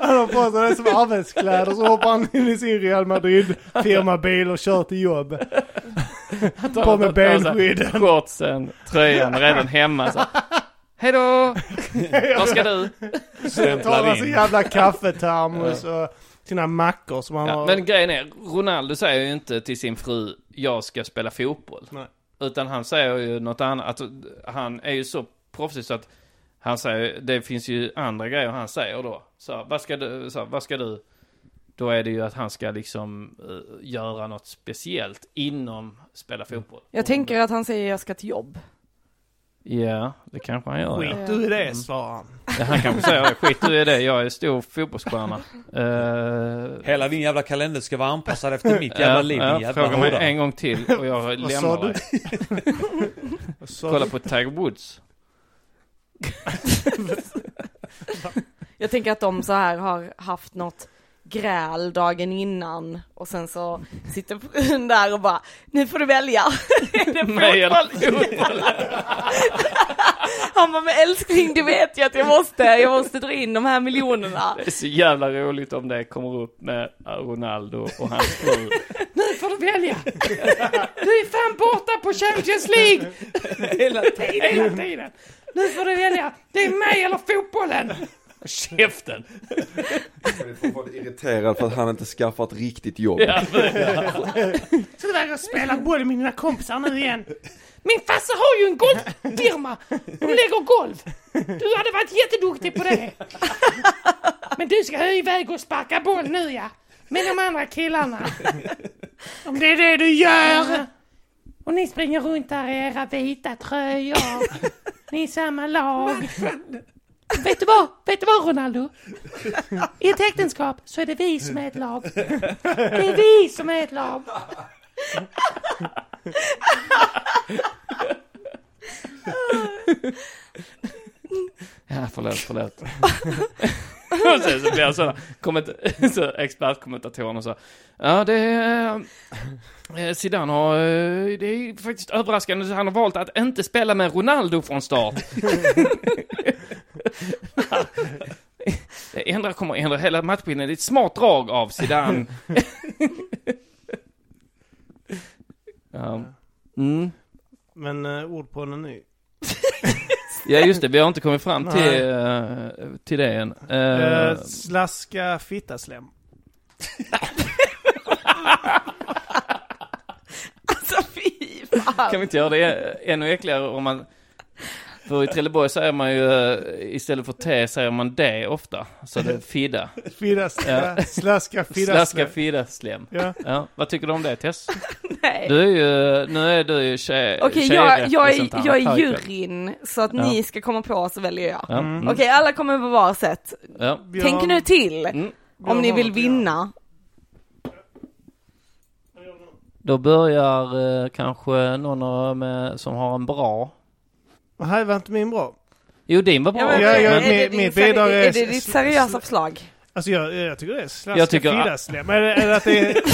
Han har på sig det som arbetskläder så hoppar han in i sin Real Madrid firmabil och kör till jobb. På med benskydden. Shortsen, tröjan redan hemma så. Hej då! Vad ska du? Tar sin in. jävla kaffetermos och sina mackor som han Ja, har. men grejen är, Ronaldo säger ju inte till sin fru, jag ska spela fotboll. Nej. Utan han säger ju något annat, alltså, han är ju så proffsig så att han säger, det finns ju andra grejer han säger då. Så, vad ska du, så, vad ska du? Då är det ju att han ska liksom eh, göra något speciellt inom spela fotboll. Jag tänker att han säger jag ska till jobb. Ja, det kanske han gör. Skit du i det, svarar han. Ja, han kanske säger det. Skit du i det, jag är stor fotbollsstjärna. Eh, Hela din jävla kalender ska vara anpassad efter mitt jävla liv, din jävla Fråga mig en gång till och jag lämnar dig. Vad Kolla på Tiger Woods. Jag tänker att de så här har haft något gräl dagen innan och sen så sitter frun där och bara, nu får du välja. är det fotboll? Han bara, men älskling du vet ju att jag måste, jag måste dra in de här miljonerna. Det är så jävla roligt om det kommer upp med Ronaldo och hans fru. nu får du välja! Du är fan borta på Champions League! Hela tiden. Hela tiden! Nu får du välja! Det är mig eller fotbollen! Käften! Jag är fortfarande irriterad för att han inte skaffar ett riktigt jobb. Ja, Så där och spela boll med mina kompisar nu igen. Min farsa har ju en golffirma. De lägger golv. Du hade varit jätteduktig på det. Men du ska iväg och sparka boll nu ja. Med de andra killarna. Om det är det du gör! Och ni springer runt där i era vita tröjor. Ni är samma lag. Vet du vad? Vet du vad Ronaldo? I ett äktenskap så är det vi som är ett lag. Det är vi som är ett lag. Ja, förlåt, förlåt. och sen så blir han så, expertkommentatorerna så så. Ja, det är... eh, Zidane har, eh, det är faktiskt överraskande, han har valt att inte spela med Ronaldo från start. Det ändrar, kommer ändra hela matchbilden. Det är ett smart drag av Zidane. ja. Mm. Men uh, ord på en ny. ja, just det. Vi har inte kommit fram till, eh, till det än. Uh, slaska fittaslem. Alltså fy fan. Kan vi inte göra det ännu äckligare om man... För i Trelleborg säger man ju eh, istället för T säger man D ofta. Så det är fidda. Fidaska, Ja. slaska fittaslem. Slaska fidda slem. Ja. Ja, vad tycker du om det Tess? Nej. Du är ju, nu är du ju tjej, Okej, jag, jag, är, jag är juryn, så att Ja. ni ska komma på så väljer jag. Ja. Mm. Okej, alla kommer på var sätt. Ja. Tänk nu till, Mm. om ni vill vinna. Då börjar eh, kanske någon med, som har en bra. Och här var inte min bra. Jo, din var bra. Ja, men, Ja, ja, är, min- det mitt seri- bidrag är är det ditt seriösa sl- förslag? Alltså jag, jag tycker det är slaska Jag tycker-. Är det, är det att det är,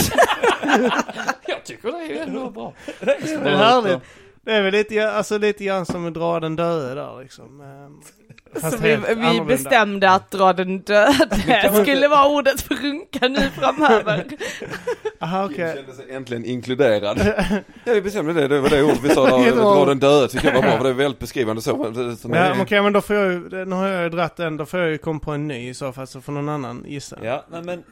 Jag tycker det är ändå bra. det är härligt? Det är väl lite, grann- alltså lite grann som att dra den döde där liksom. Fast Så vi, vi bestämde att dra den döde skulle vara ordet för runka nu framöver. Aha, Kim okej. kände sig äntligen inkluderad. ja, vi bestämde det. Det var det ordet vi sa. Dra den döde tyckte jag var bra. För det är väldigt beskrivande så. så Ja, men okej, men då får jag ju, nu har jag ju dratt den, då får jag ju komma på en ny i så fall, så får någon annan gissa. Ja, nej, men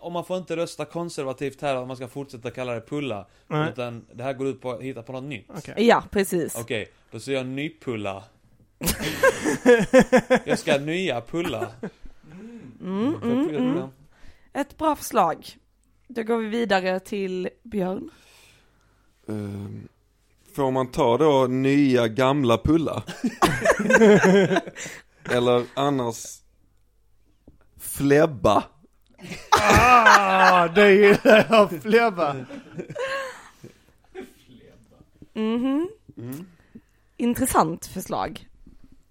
om man får inte rösta konservativt här, om man ska fortsätta kalla det pulla. Nej. Utan det här går ut på att hitta på något nytt. Okej. Ja, precis. Okej, då säger jag nypulla. Jag ska nya pulla. Mm, mm, mm. Ett bra förslag. Då går vi vidare till Björn. Ehm, Får man ta då nya gamla pulla? Eller annars flebba? Ah, det gillar jag, flebba. Mhm. Mm. Intressant förslag.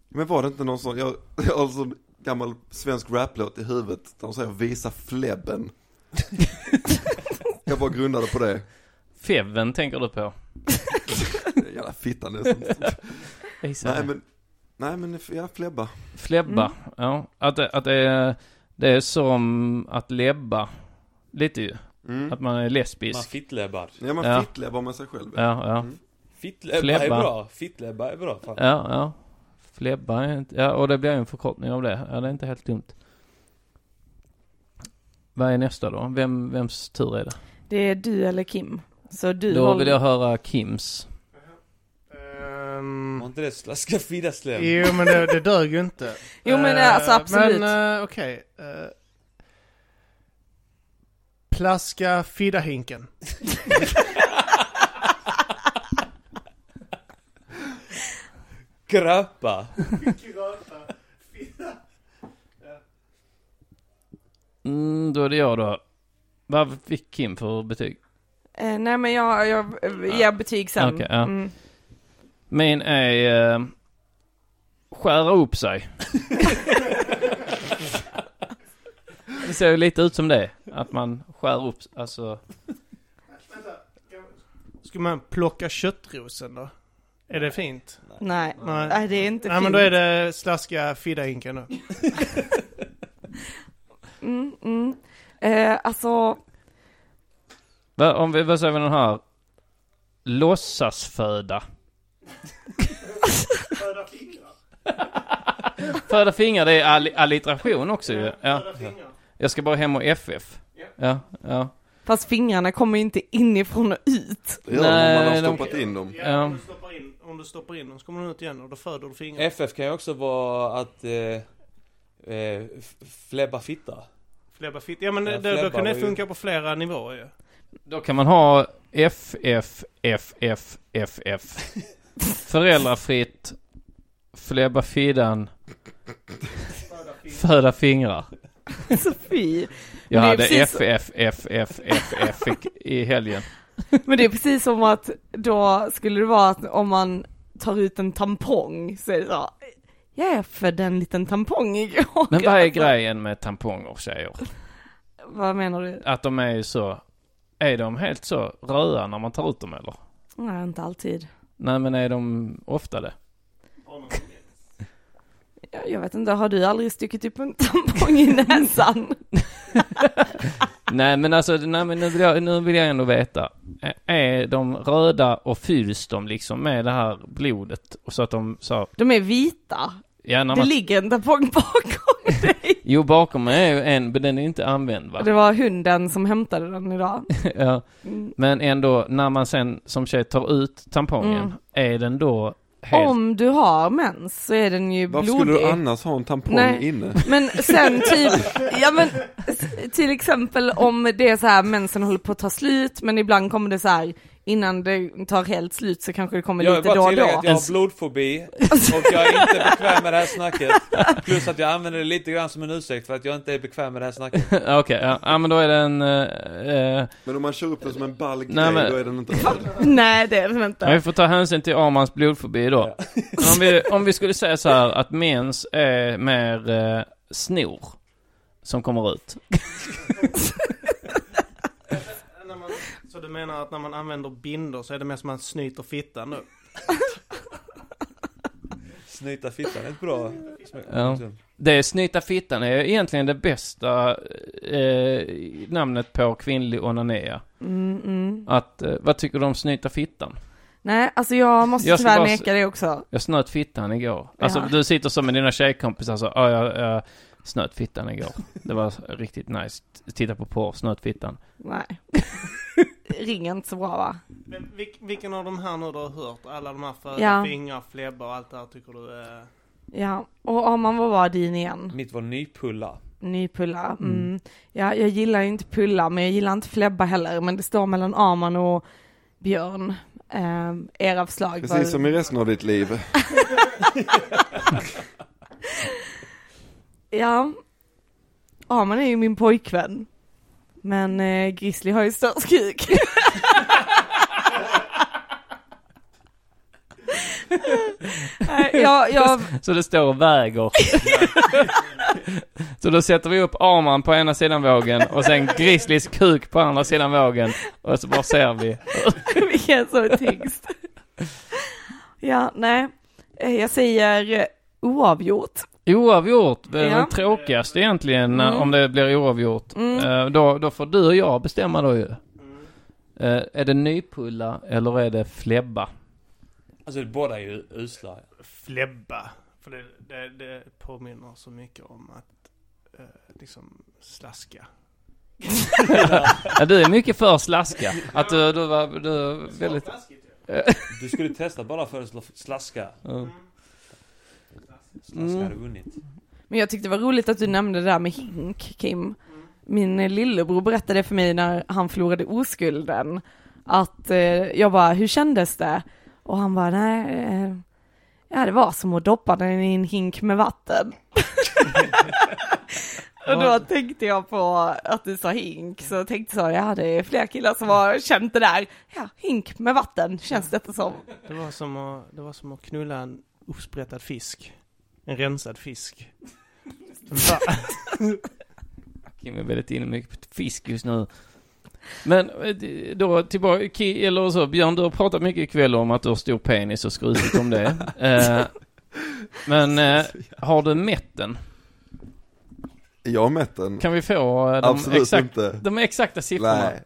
Men var det inte någon sån, jag, jag har en sån gammal svensk raplåt i huvudet där de säger visa flebben. jag bara grundade på det. Feven tänker du på? Jävla fitta nästan. Nej men, nej men ja, flebba. Flebba, ja. Att, det, att det, är, det är som att lebba. Lite ju. Mm. Att man är Man lesbisk. fittlebbar. Ja man Ja. fittlebbar med sig själv. Ja, ja. Mm. Fittlebba är bra. Fittlebba är bra. Fan. Ja, ja. Flebba ja och det blir en förkortning av det. Ja, det är inte helt dumt. Vad är nästa då? Vem, vems tur är det? Det är du eller Kim. Så du Då håller- vill jag höra Kims. Ehm, Var inte det slaska fidaslem? jo men det, det dög ju inte. Jo, men Eh, alltså, absolut. Men uh, okej. eh, plaska fiddahinken. Gröpa. Mm, då är det jag då. Vad fick Kim för betyg? Eh, nej men jag, jag ger betyg sen. Okej, ja. Mm. Min är eh, skära upp sig. det ser ju lite ut som det. Att man skär upp, alltså. Ska man plocka köttrosen då? Är det fint? Nej, Nej. nej det är inte Nej fint. men då är det slaska fiddahinken då. Mm, mm. Eh, alltså, Va, om vi, vad säger vi den här? Låtsasföda. Föda fingrar, det är all, allitteration också ju. Ja. Jag ska bara hem och FF. Ja, ja. Fast fingrarna kommer ju inte inifrån och ut. De om man har Nej, de- stoppat in dem. Ja. Om, du stoppar in, om du stoppar in dem så kommer de ut igen och då föder du fingrar. FF kan ju också vara att eh, eh, flebba fitta. Flebba fitt. Ja men Ja, det, då kan det var ju- funka på flera nivåer ju. Då kan man ha FF, FF, FF. Föräldrafritt. Flebba fidan. Föda fingrar. Så fy. Jag Det är hade precis så- FF, FF, FF i helgen. Men det är precis som att då skulle det vara att om man tar ut en tampong så är det så. Jag födde en liten tampong igår. Men vad är Alltså, grejen med tamponger tjejer? Vad menar du? Att de är ju så, är de helt så röda när man tar ut dem eller? Nej, inte alltid. Nej men är de ofta det? Jag, jag vet inte, har du aldrig stuckit upp en tampong i näsan? Nej men alltså, nej men nu vill jag, nu vill jag ändå veta. Är de röda och fylls de liksom med det här blodet? Och så att de så, De är vita. ja när Det man, ligger en tampong bakom dig. jo bakom mig är ju en, men den är inte använd va? Det var hunden som hämtade den idag. ja. Mm. Men ändå, när man sen som tjej tar ut tampongen, Mm. är den då helt... Om du har mens så är den ju Varför blodig. skulle du annars ha en tampong Nej. inne? Men sen typ, ja men till exempel om det är så här mensen håller på att ta slut men ibland kommer det så här innan det tar helt slut så kanske det kommer Jag lite då och då. att jag har blodfobi och jag är inte bekväm med det här snacket. Plus att jag använder det lite grann som en ursäkt för att jag inte är bekväm med det här snacket. Okej, ja. ja men då är den... eh, eh, Men om man kör upp den som en ball grej, Nej, men- då är den inte. Nej det är det Men vi inte. får ta hänsyn till Armans blodfobi då. Men om, vi, om vi skulle säga så här att mens är mer eh, snor som kommer ut. Du menar att när man använder bindor så är det mer som att man snyter fittan då? Snyta fittan är ett bra... Ja. Det snyta fittan är egentligen det bästa eh, namnet på kvinnlig onanea. Mm, mm. Att, eh, vad tycker du om snyta fittan? Nej alltså jag måste Jag tyvärr bara neka det också. Jag snöt fittan igår. Alltså Ja. du sitter så med dina tjejkompisar så, ja jag, jag snöt fittan igår. Det var riktigt nice. Titta på porr, snöt fittan. Nej. Ringer inte så bra va? Men vilk, vilken av de här nu du har hört? Alla de här föda, Ja. fingrar, flebba och allt det här tycker du är... Ja, och Arman vad var din igen? Mitt var nypulla. Nypulla. Mm. Ja, jag gillar ju inte pulla, men jag gillar inte flebba heller. Men det står mellan Arman och Björn. Eh, era förslag var- Precis som i resten av ditt liv. Ja. Arman är ju min pojkvän. Men eh, Grizzly har ju störst kuk. Jag, jag, Så det står och väger. så då sätter vi upp Arman på ena sidan vågen och sen Grizzlys kuk på andra sidan vågen. Och så bara ser vi. vilken som är tyngst. Ja, nej. Eh, Jag säger eh, oavgjort. Oavgjort, det är Ja. det tråkigaste egentligen Mm. om det blir oavgjort. Mm. Eh, då, då får du och jag bestämma då ju. Eh, är det nypulla eller är det flebba? Alltså båda är ju usla. Flebba. För det, det, det påminner så mycket om att eh, liksom slaska. Ja, du är mycket för slaska. Att du, du var, du väldigt... Du skulle testa bara för att sla- hade vunnit. Men jag tyckte det var roligt att du nämnde det där med hink, Kim. Min lillebror berättade för mig när han förlorade oskulden att eh, jag bara, hur kändes det? Och han bara, nej, eh, ja det var som att doppa den i en hink med vatten. Och då tänkte jag på att du sa hink, så tänkte jag, ja det är fler killar som har känt det där. Ja, hink med vatten känns detta som. Det var som att, det var som att knulla en uppsprättad fisk. En rensad fisk. Kim är väldigt inne mycket på fisk just nu. Men eh, då tillbaka, eller så, Björn du har pratat mycket ikväll om att du har stor penis och skrutit om det. Eh, men eh, har du mätt den? Jag har mätt den. Kan vi få eh, de, Absolut exakt, inte. de exakta siffrorna? Nej,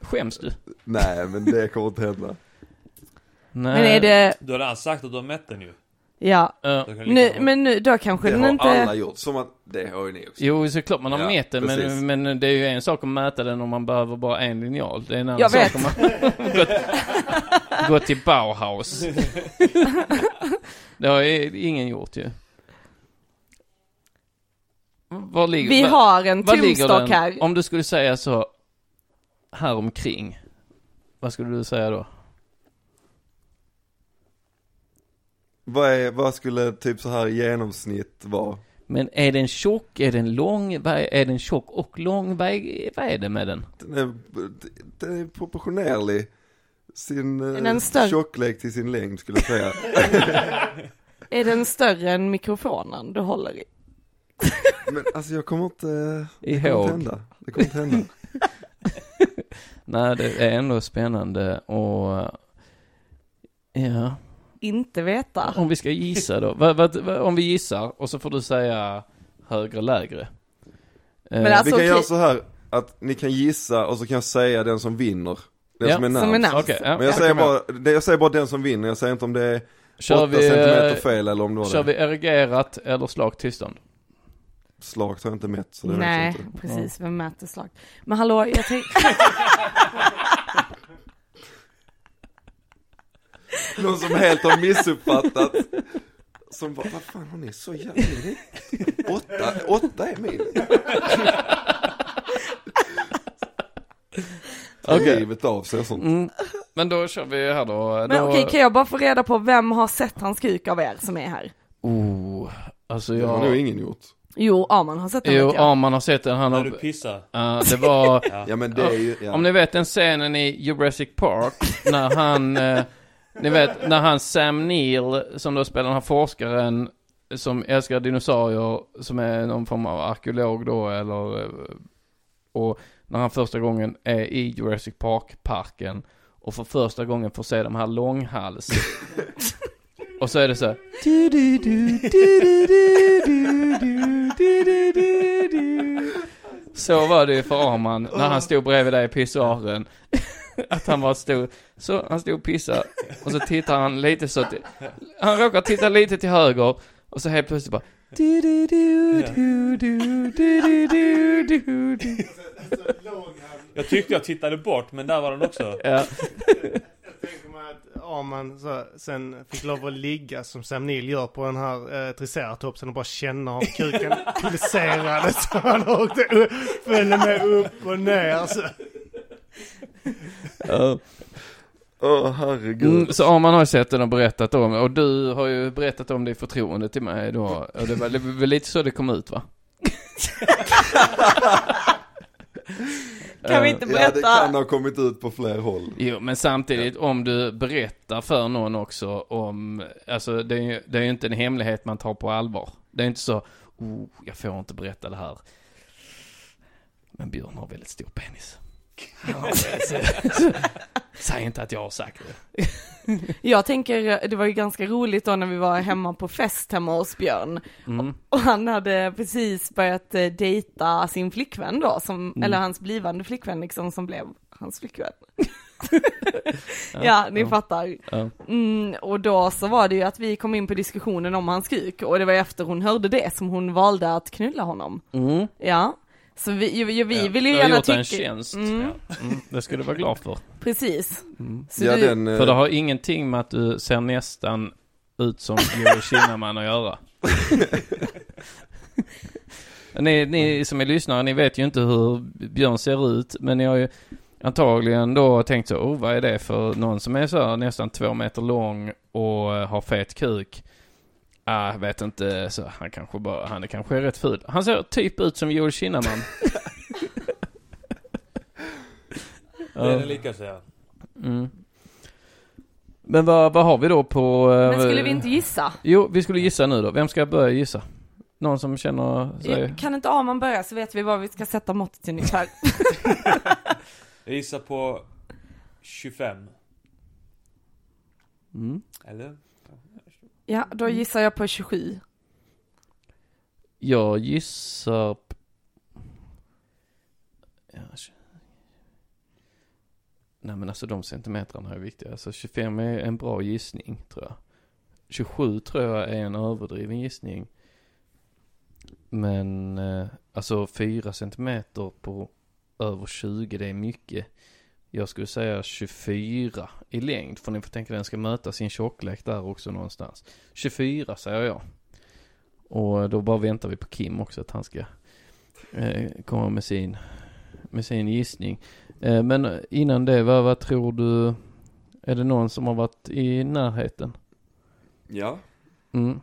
Skäms du? nej men det kommer inte hända. Nej. Men är det, Du har redan sagt att du har mätt den ju. Ja. Det lika Nu, men nu, då kanske Det den har inte... alla gjort, som att, det har ju ni också. Jo, såklart man har Ja, mätt den, precis. men, men det är ju en sak att mäta den om man behöver bara en linjal. Det är en annan Jag sak om man gått, gått till Bauhaus. det har ju ingen gjort ju. Var ligger, Vi var- har en tumstock här. Om du skulle säga så här omkring. Vad skulle du säga då? Vad, är, vad skulle typ så här genomsnitt vara? Men är den tjock, är den lång, är, den tjock och lång? Vad är, vad är det med den? Den är, den är proportionerlig sin Är eh, den större? tjocklek till sin längd skulle jag säga. Är den större än mikrofonen du håller i? Men alltså jag kommer inte, det kommer inte hända. Det kommer inte hända. Nej, det är ändå spännande och ja. Inte veta. Om vi ska gissa då. om vi gissar och så får du säga högre, lägre. Eh, Men alltså- Vi kan okej. göra så här att ni kan gissa och så kan jag säga den som vinner. Den Ja, som är Som är närmast. Okej, ja. Men jag säger, bara, det- jag säger bara den som vinner, jag säger inte om det är kör 8 vi, centimeter eh, fel eller om det var Kör det. vi erigerat eller slakt tillstånd? Slakt har jag inte mätt så det vet jag Nej, inte. precis. Vem mäter slag? Men hallå, jag tänkte... Någon som helt har missuppfattat. Som bara, vad fan har ni så jävla? Åtta, åtta är min. Okej. livet av sig och sånt. Mm. Men då kör vi här då. Men då... okej, kan jag bara få reda på vem har sett hans kuk av er som är här? Oh, alltså Det har nog jag... ingen gjort. Jo, Arman har sett den Jo, jag. Arman har sett den. Han När har... du pissar. Ja, det var... Ja men det är ju, ja. Om ni vet den scenen i Jurassic Park när han, eh, ni vet när han Sam Neill som då spelar den här forskaren som älskar dinosaurier som är någon form av arkeolog då eller eh, och när han första gången är i Jurassic Park-parken och för första gången får se de här långhals. Och så är det så här, Så var det ju för Arman när han stod bredvid dig i pissoaren. Att han bara stod, så han stod och pissade och så tittar han lite så att, han råkar titta lite till höger och så helt plötsligt bara du, du, du, du, du, du, du, du, du, du. Jag tyckte jag tittade bort, men där var den också. Ja, Jag tänker mig att Arman så, sen fick lov att ligga som Sam Neill gör på den här eh, triceratopsen och bara känna om kuken pulserade så han åkte upp, följde med upp och ner. Så. ja. Åh herregud. Mm, så Arman har ju sett den och berättat om och du har ju berättat om det i förtroende till mig då. Och det var, det var lite så det kom ut va? Kan vi inte Ja det berätta? kan ha kommit ut på fler håll. Jo, men samtidigt om du berättar för någon också om, alltså det är ju det är ju inte en hemlighet man tar på allvar. Det är inte så, oh, jag får inte berätta det här. Men Björn har väldigt stor penis. Väldigt- Säg inte att jag har sagt det. Jag tänker, det var ju ganska roligt då när vi var hemma på fest hemma hos Björn. Mm. Och han hade precis börjat eh, dejta sin flickvän då, som, Mm. eller hans blivande flickvän liksom, som blev hans flickvän. ja, ni ja. fattar. Ja. Mm, och då så var det ju att vi kom in på diskussionen om hans kuk, och det var efter hon hörde det som hon valde att knulla honom. Mm. Ja. Så vi, ju, vi Ja, vill ju gärna gjort tycka... en tjänst. Mm, Ja. Mm. Det ska du vara glad för. Precis. Mm. Så Ja du, den, eh, För det har ingenting med att du ser nästan ut som Joel Kinnaman att göra. ni, ni som är lyssnare, ni vet ju inte hur Björn ser ut, men ni har ju antagligen då tänkt så, oh vad är det för någon som är så här nästan två meter lång och har fet kuk. Ah, jag vet inte, så han kanske bara, han är kanske rätt ful. Han ser typ ut som Joel Kinnaman. Det är den lika säga. Mm. Men vad, vad har vi då på... eh, men skulle vi inte gissa? Jo, vi skulle gissa nu då. Vem ska börja gissa? Någon som känner sig... Kan inte Arman börja så vet vi vad vi ska sätta måttet ungefär. Jag gissar på 25. Mm. Eller? Ja, då gissar jag på 27. Jag gissar... Nej men alltså de centimetrarna är viktiga. Alltså 25 är en bra gissning tror jag. 27 tror jag är en överdriven gissning. Men eh, alltså 4 centimeter på över 20 det är mycket. Jag skulle säga 24 i längd. För ni får tänka den ska möta sin tjocklek där också någonstans. 24 säger jag. Och då bara väntar vi på Kim också att han ska eh, komma med sin, med sin gissning. Eh, men innan det, vad, vad tror du? Är det någon som har varit i närheten? Ja. Mm.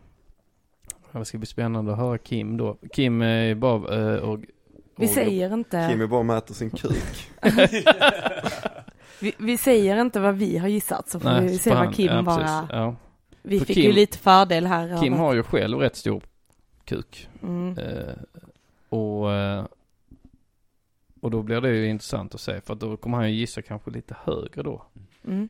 Det ska bli spännande att höra Kim då. Kim är bara eh, och, Vi säger inte, Kim är bara och mäter sin kuk. vi, vi säger inte vad vi har gissat så får Nej, vi se vad Kim ja, bara. Ja. vi För fick Kim- ju lite fördel här. Kim har ju själv rätt stor kuk. mm. Eh, och, eh, och då blir det ju intressant att se för då kommer han ju gissa kanske lite högre då. Mm.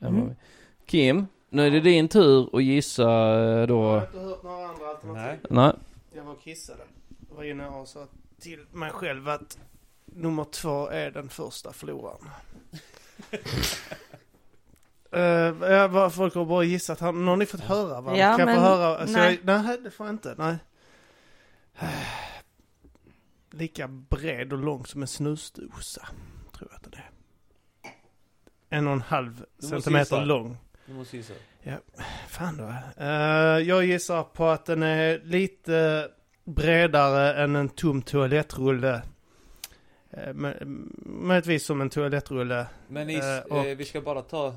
Mm. Kim, nu är det din tur att gissa eh, Jag då. har inte hört några andra alternativ. Nej. Jag var och kissade. Jag var inne och sa till mig själv att nummer två är den första förloraren. Uh, vad- folk har bara gissat. Har någon ni fått höra? Va? Ja, kan jag men- få höra? Alltså, nej. Jag, nej, det får jag inte. Nej. Lika bred och lång som en snusdosa. Tror jag att det är. En och en halv centimeter gissa. lång. Du måste gissa. Ja, fan då. Eh, jag gissar på att den är lite bredare än en tom toalettrulle. Uh, möjligtvis som en toalettrulle. Men i, Eh, och- vi ska bara ta...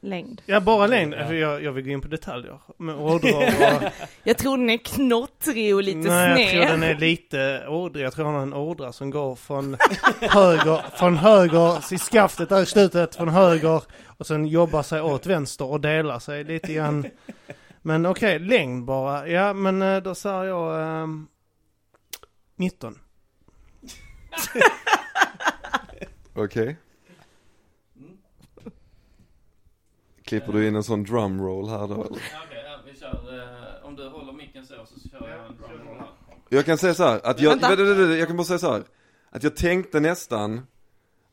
Längd. Ja, bara längd. Ja. Jag, jag vill gå in på detaljer. Med ådror och... Jag tror den är knottrig och lite Nej, jag tror sned. den är lite ådrig. Jag tror han har en ådra som går från höger, från höger i skaftet där i slutet, från höger och sen jobbar sig åt vänster och delar sig lite grann. Men okej, längd bara. Ja, men eh, då säger jag ehm, 19. Okej. Klipper du in en sån drumroll här då eller? Okej, vi kör. eh, om du håller micken så, så kör jag en drum här. Jag kan säga så här, att jag, Vänta. vänta, vänta, jag kan bara säga så här. Att jag tänkte nästan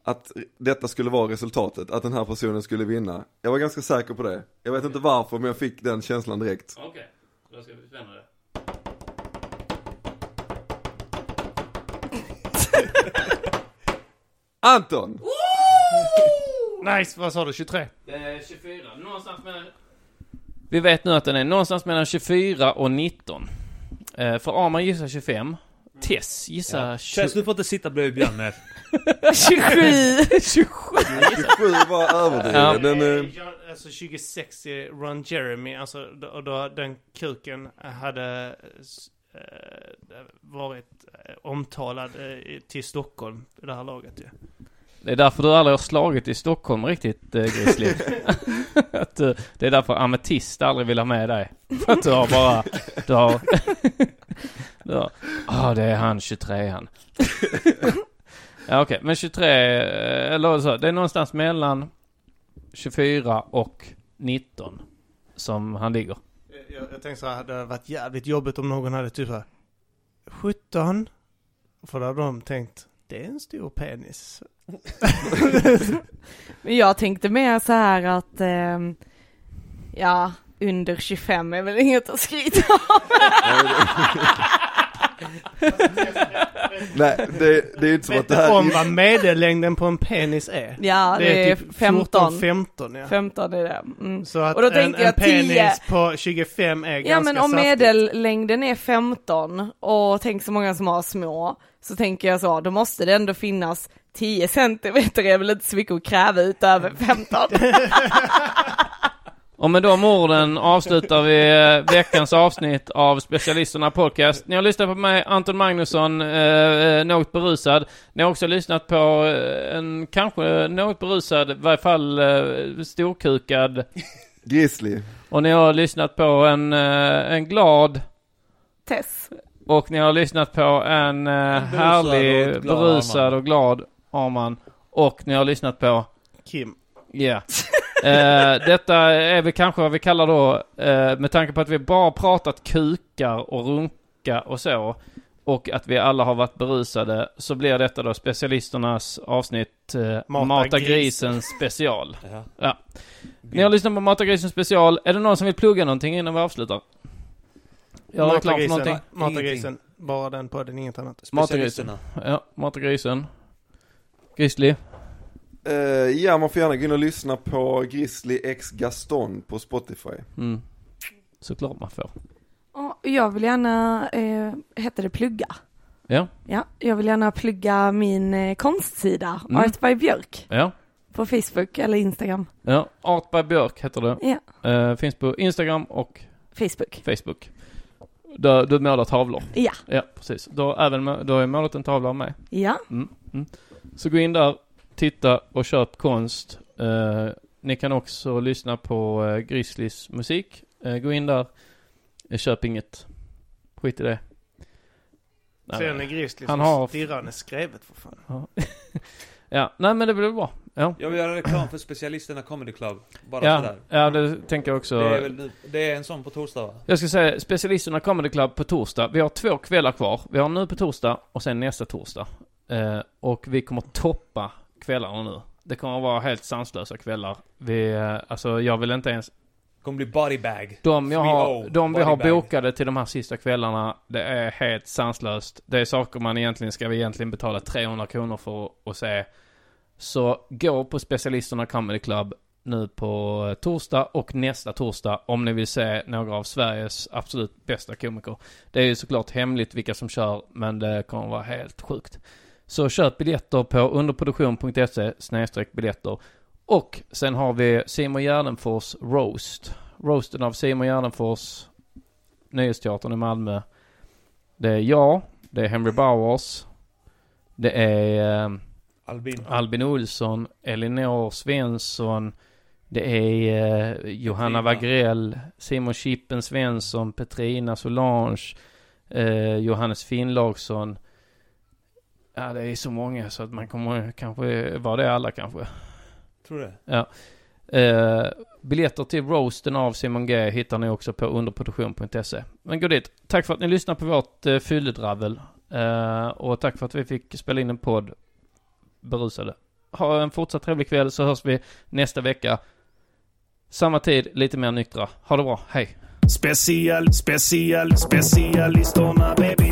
att detta skulle vara resultatet, att den här personen skulle vinna. Jag var ganska säker på det. Jag vet inte varför men jag fick den känslan direkt. Okej, då ska vi spänna det. Anton! Nice, vad sa du? 23? Det är 24, någonstans mellan... Vi vet nu att den är någonstans mellan 24 och 19. Eh, för Arman gissar 25. Tess gissar Ja. 20... Tess, du får inte sitta bredvid Björn mer. 27! 27! 27 var överdriven. Ja. Den, eh, John- Alltså 26 är Ron Jeremy, alltså då- och då den kuken hade eh, varit eh, omtalad eh, till Stockholm i det här laget ju. Det är därför du aldrig har slagit i Stockholm riktigt, eh, Grizzly. att, eh, det är därför Ametist aldrig vill ha med dig. För att du har bara, du har... du har, ah det är han 23 han. ja okej, men 23, eh, eller så, det är någonstans mellan 24 och 19 som han ligger. Jag, jag tänkte så här, det hade varit jävligt jobbigt om någon hade typ så här 17. För då hade de tänkt, det är en stor penis. Men jag tänkte mer så här att, ehm, ja, under 25 är väl inget att skryta om. nej, det, det är inte som att det här... om vad medellängden på en penis är? Ja, det är typ 15. 14, 15 ja. 15 är det. Mm. Så att Och då en, tänker en jag 10. penis på 25 är Ja ganska men om saftigt. medellängden är 15 och tänk så många som har små, så tänker jag så, då måste det ändå finnas 10 centimeter är väl inte så mycket att kräva utöver 15. Och med de orden avslutar vi eh, veckans avsnitt av Specialisterna Podcast. Ni har lyssnat på mig, Anton Magnusson, eh, eh, något berusad. Ni har också lyssnat på eh, en kanske något berusad, i varje fall eh, storkukad. Grizzly. Och ni har lyssnat på en, eh, en glad Tess. och ni har lyssnat på en eh, härlig, och berusad och glad Arman. Och ni har lyssnat på Kim. Ja. Eh, detta är väl kanske vad vi kallar då, eh, med tanke på att vi bara pratat kukar och runka och så, och att vi alla har varit berusade, så blir detta då specialisternas avsnitt eh, Mata Mata, grisen. grisen special. Ja. Ja. Ni har lyssnat på Mata grisen special. Är det någon som vill plugga någonting innan vi avslutar? Jag klar för någonting. Matagrisen. Bara den podden, inget annat. Matagrisen. Ja, Mata grisen. Grizzly. Eh, ja, man får gärna gå in och lyssna på Grizzly X Gaston på Spotify. Mm. Såklart man får. Och jag vill gärna, eh, heter det plugga? Ja. Ja, jag vill gärna plugga min eh, konstsida, Mm. Art by Björk, Ja. på Facebook eller Instagram. Ja, Art by Björk heter det. Ja, Eh, finns på Instagram och Facebook. Facebook. Där du målar tavlor. Ja, Ja, precis. Du har även du har ju målat en tavla av mig. ja, Mm. Mm. Så gå in där, titta och köp konst. Eh, ni kan också lyssna på uh, Grizzlys musik. Eh, gå in där, Eh, köp inget. Skit i det. Nej, Sen är. Grizzly Han har- stirrande skrevet för fan. Ja. ja, nej men det blir bra. Ja. Jag vill göra reklam för Specialisterna Comedy Club. Bara Ja, sådär. ja, det tänker jag också. Det är, väl, det är en sån på torsdag va? Jag ska säga Specialisterna Comedy Club på torsdag. Vi har två kvällar kvar. Vi har nu på torsdag och sen nästa torsdag. Eh, och vi kommer toppa kvällarna nu. Det kommer vara helt sanslösa kvällar. Vi, eh, alltså jag vill inte ens... kommer bli bodybag. De, jag har, 3-0, de vi har bokade till de här sista kvällarna, det är helt sanslöst. Det är saker man egentligen ska vi egentligen betala 300 kronor för att se. Så gå på Specialisterna Comedy Club nu på torsdag och nästa torsdag om ni vill se några av Sveriges absolut bästa komiker. Det är ju såklart hemligt vilka som kör, men det kommer vara helt sjukt. Så köp biljetter på underproduktion.se biljetter. Och sen har vi Simon Gärdenfors Roast. Roasten av Simon Gärdenfors, Nöjesteatern i Malmö. Det är jag, det är Henry Bowers, det är eh, Albin. Albin Olsson, Elinor Svensson, det är eh, Johanna Wagrell, Simon Chippen Svensson, Petrina Solange, eh, Johannes Finnlaugsson. Ja, det är så många så att man kommer kanske, var det alla kanske? Tror det? Ja. Eh, biljetter till roasten av Simon G hittar ni också på underproduktion.se. Men gå dit. Tack för att ni lyssnar på vårt eh, fylledravel. Eh, och tack för att vi fick spela in en podd berusade. Ha en fortsatt trevlig kväll så hörs vi nästa vecka. Samma tid, lite mer nyktra. Ha det bra. Hej! Special, special, specialisterna baby.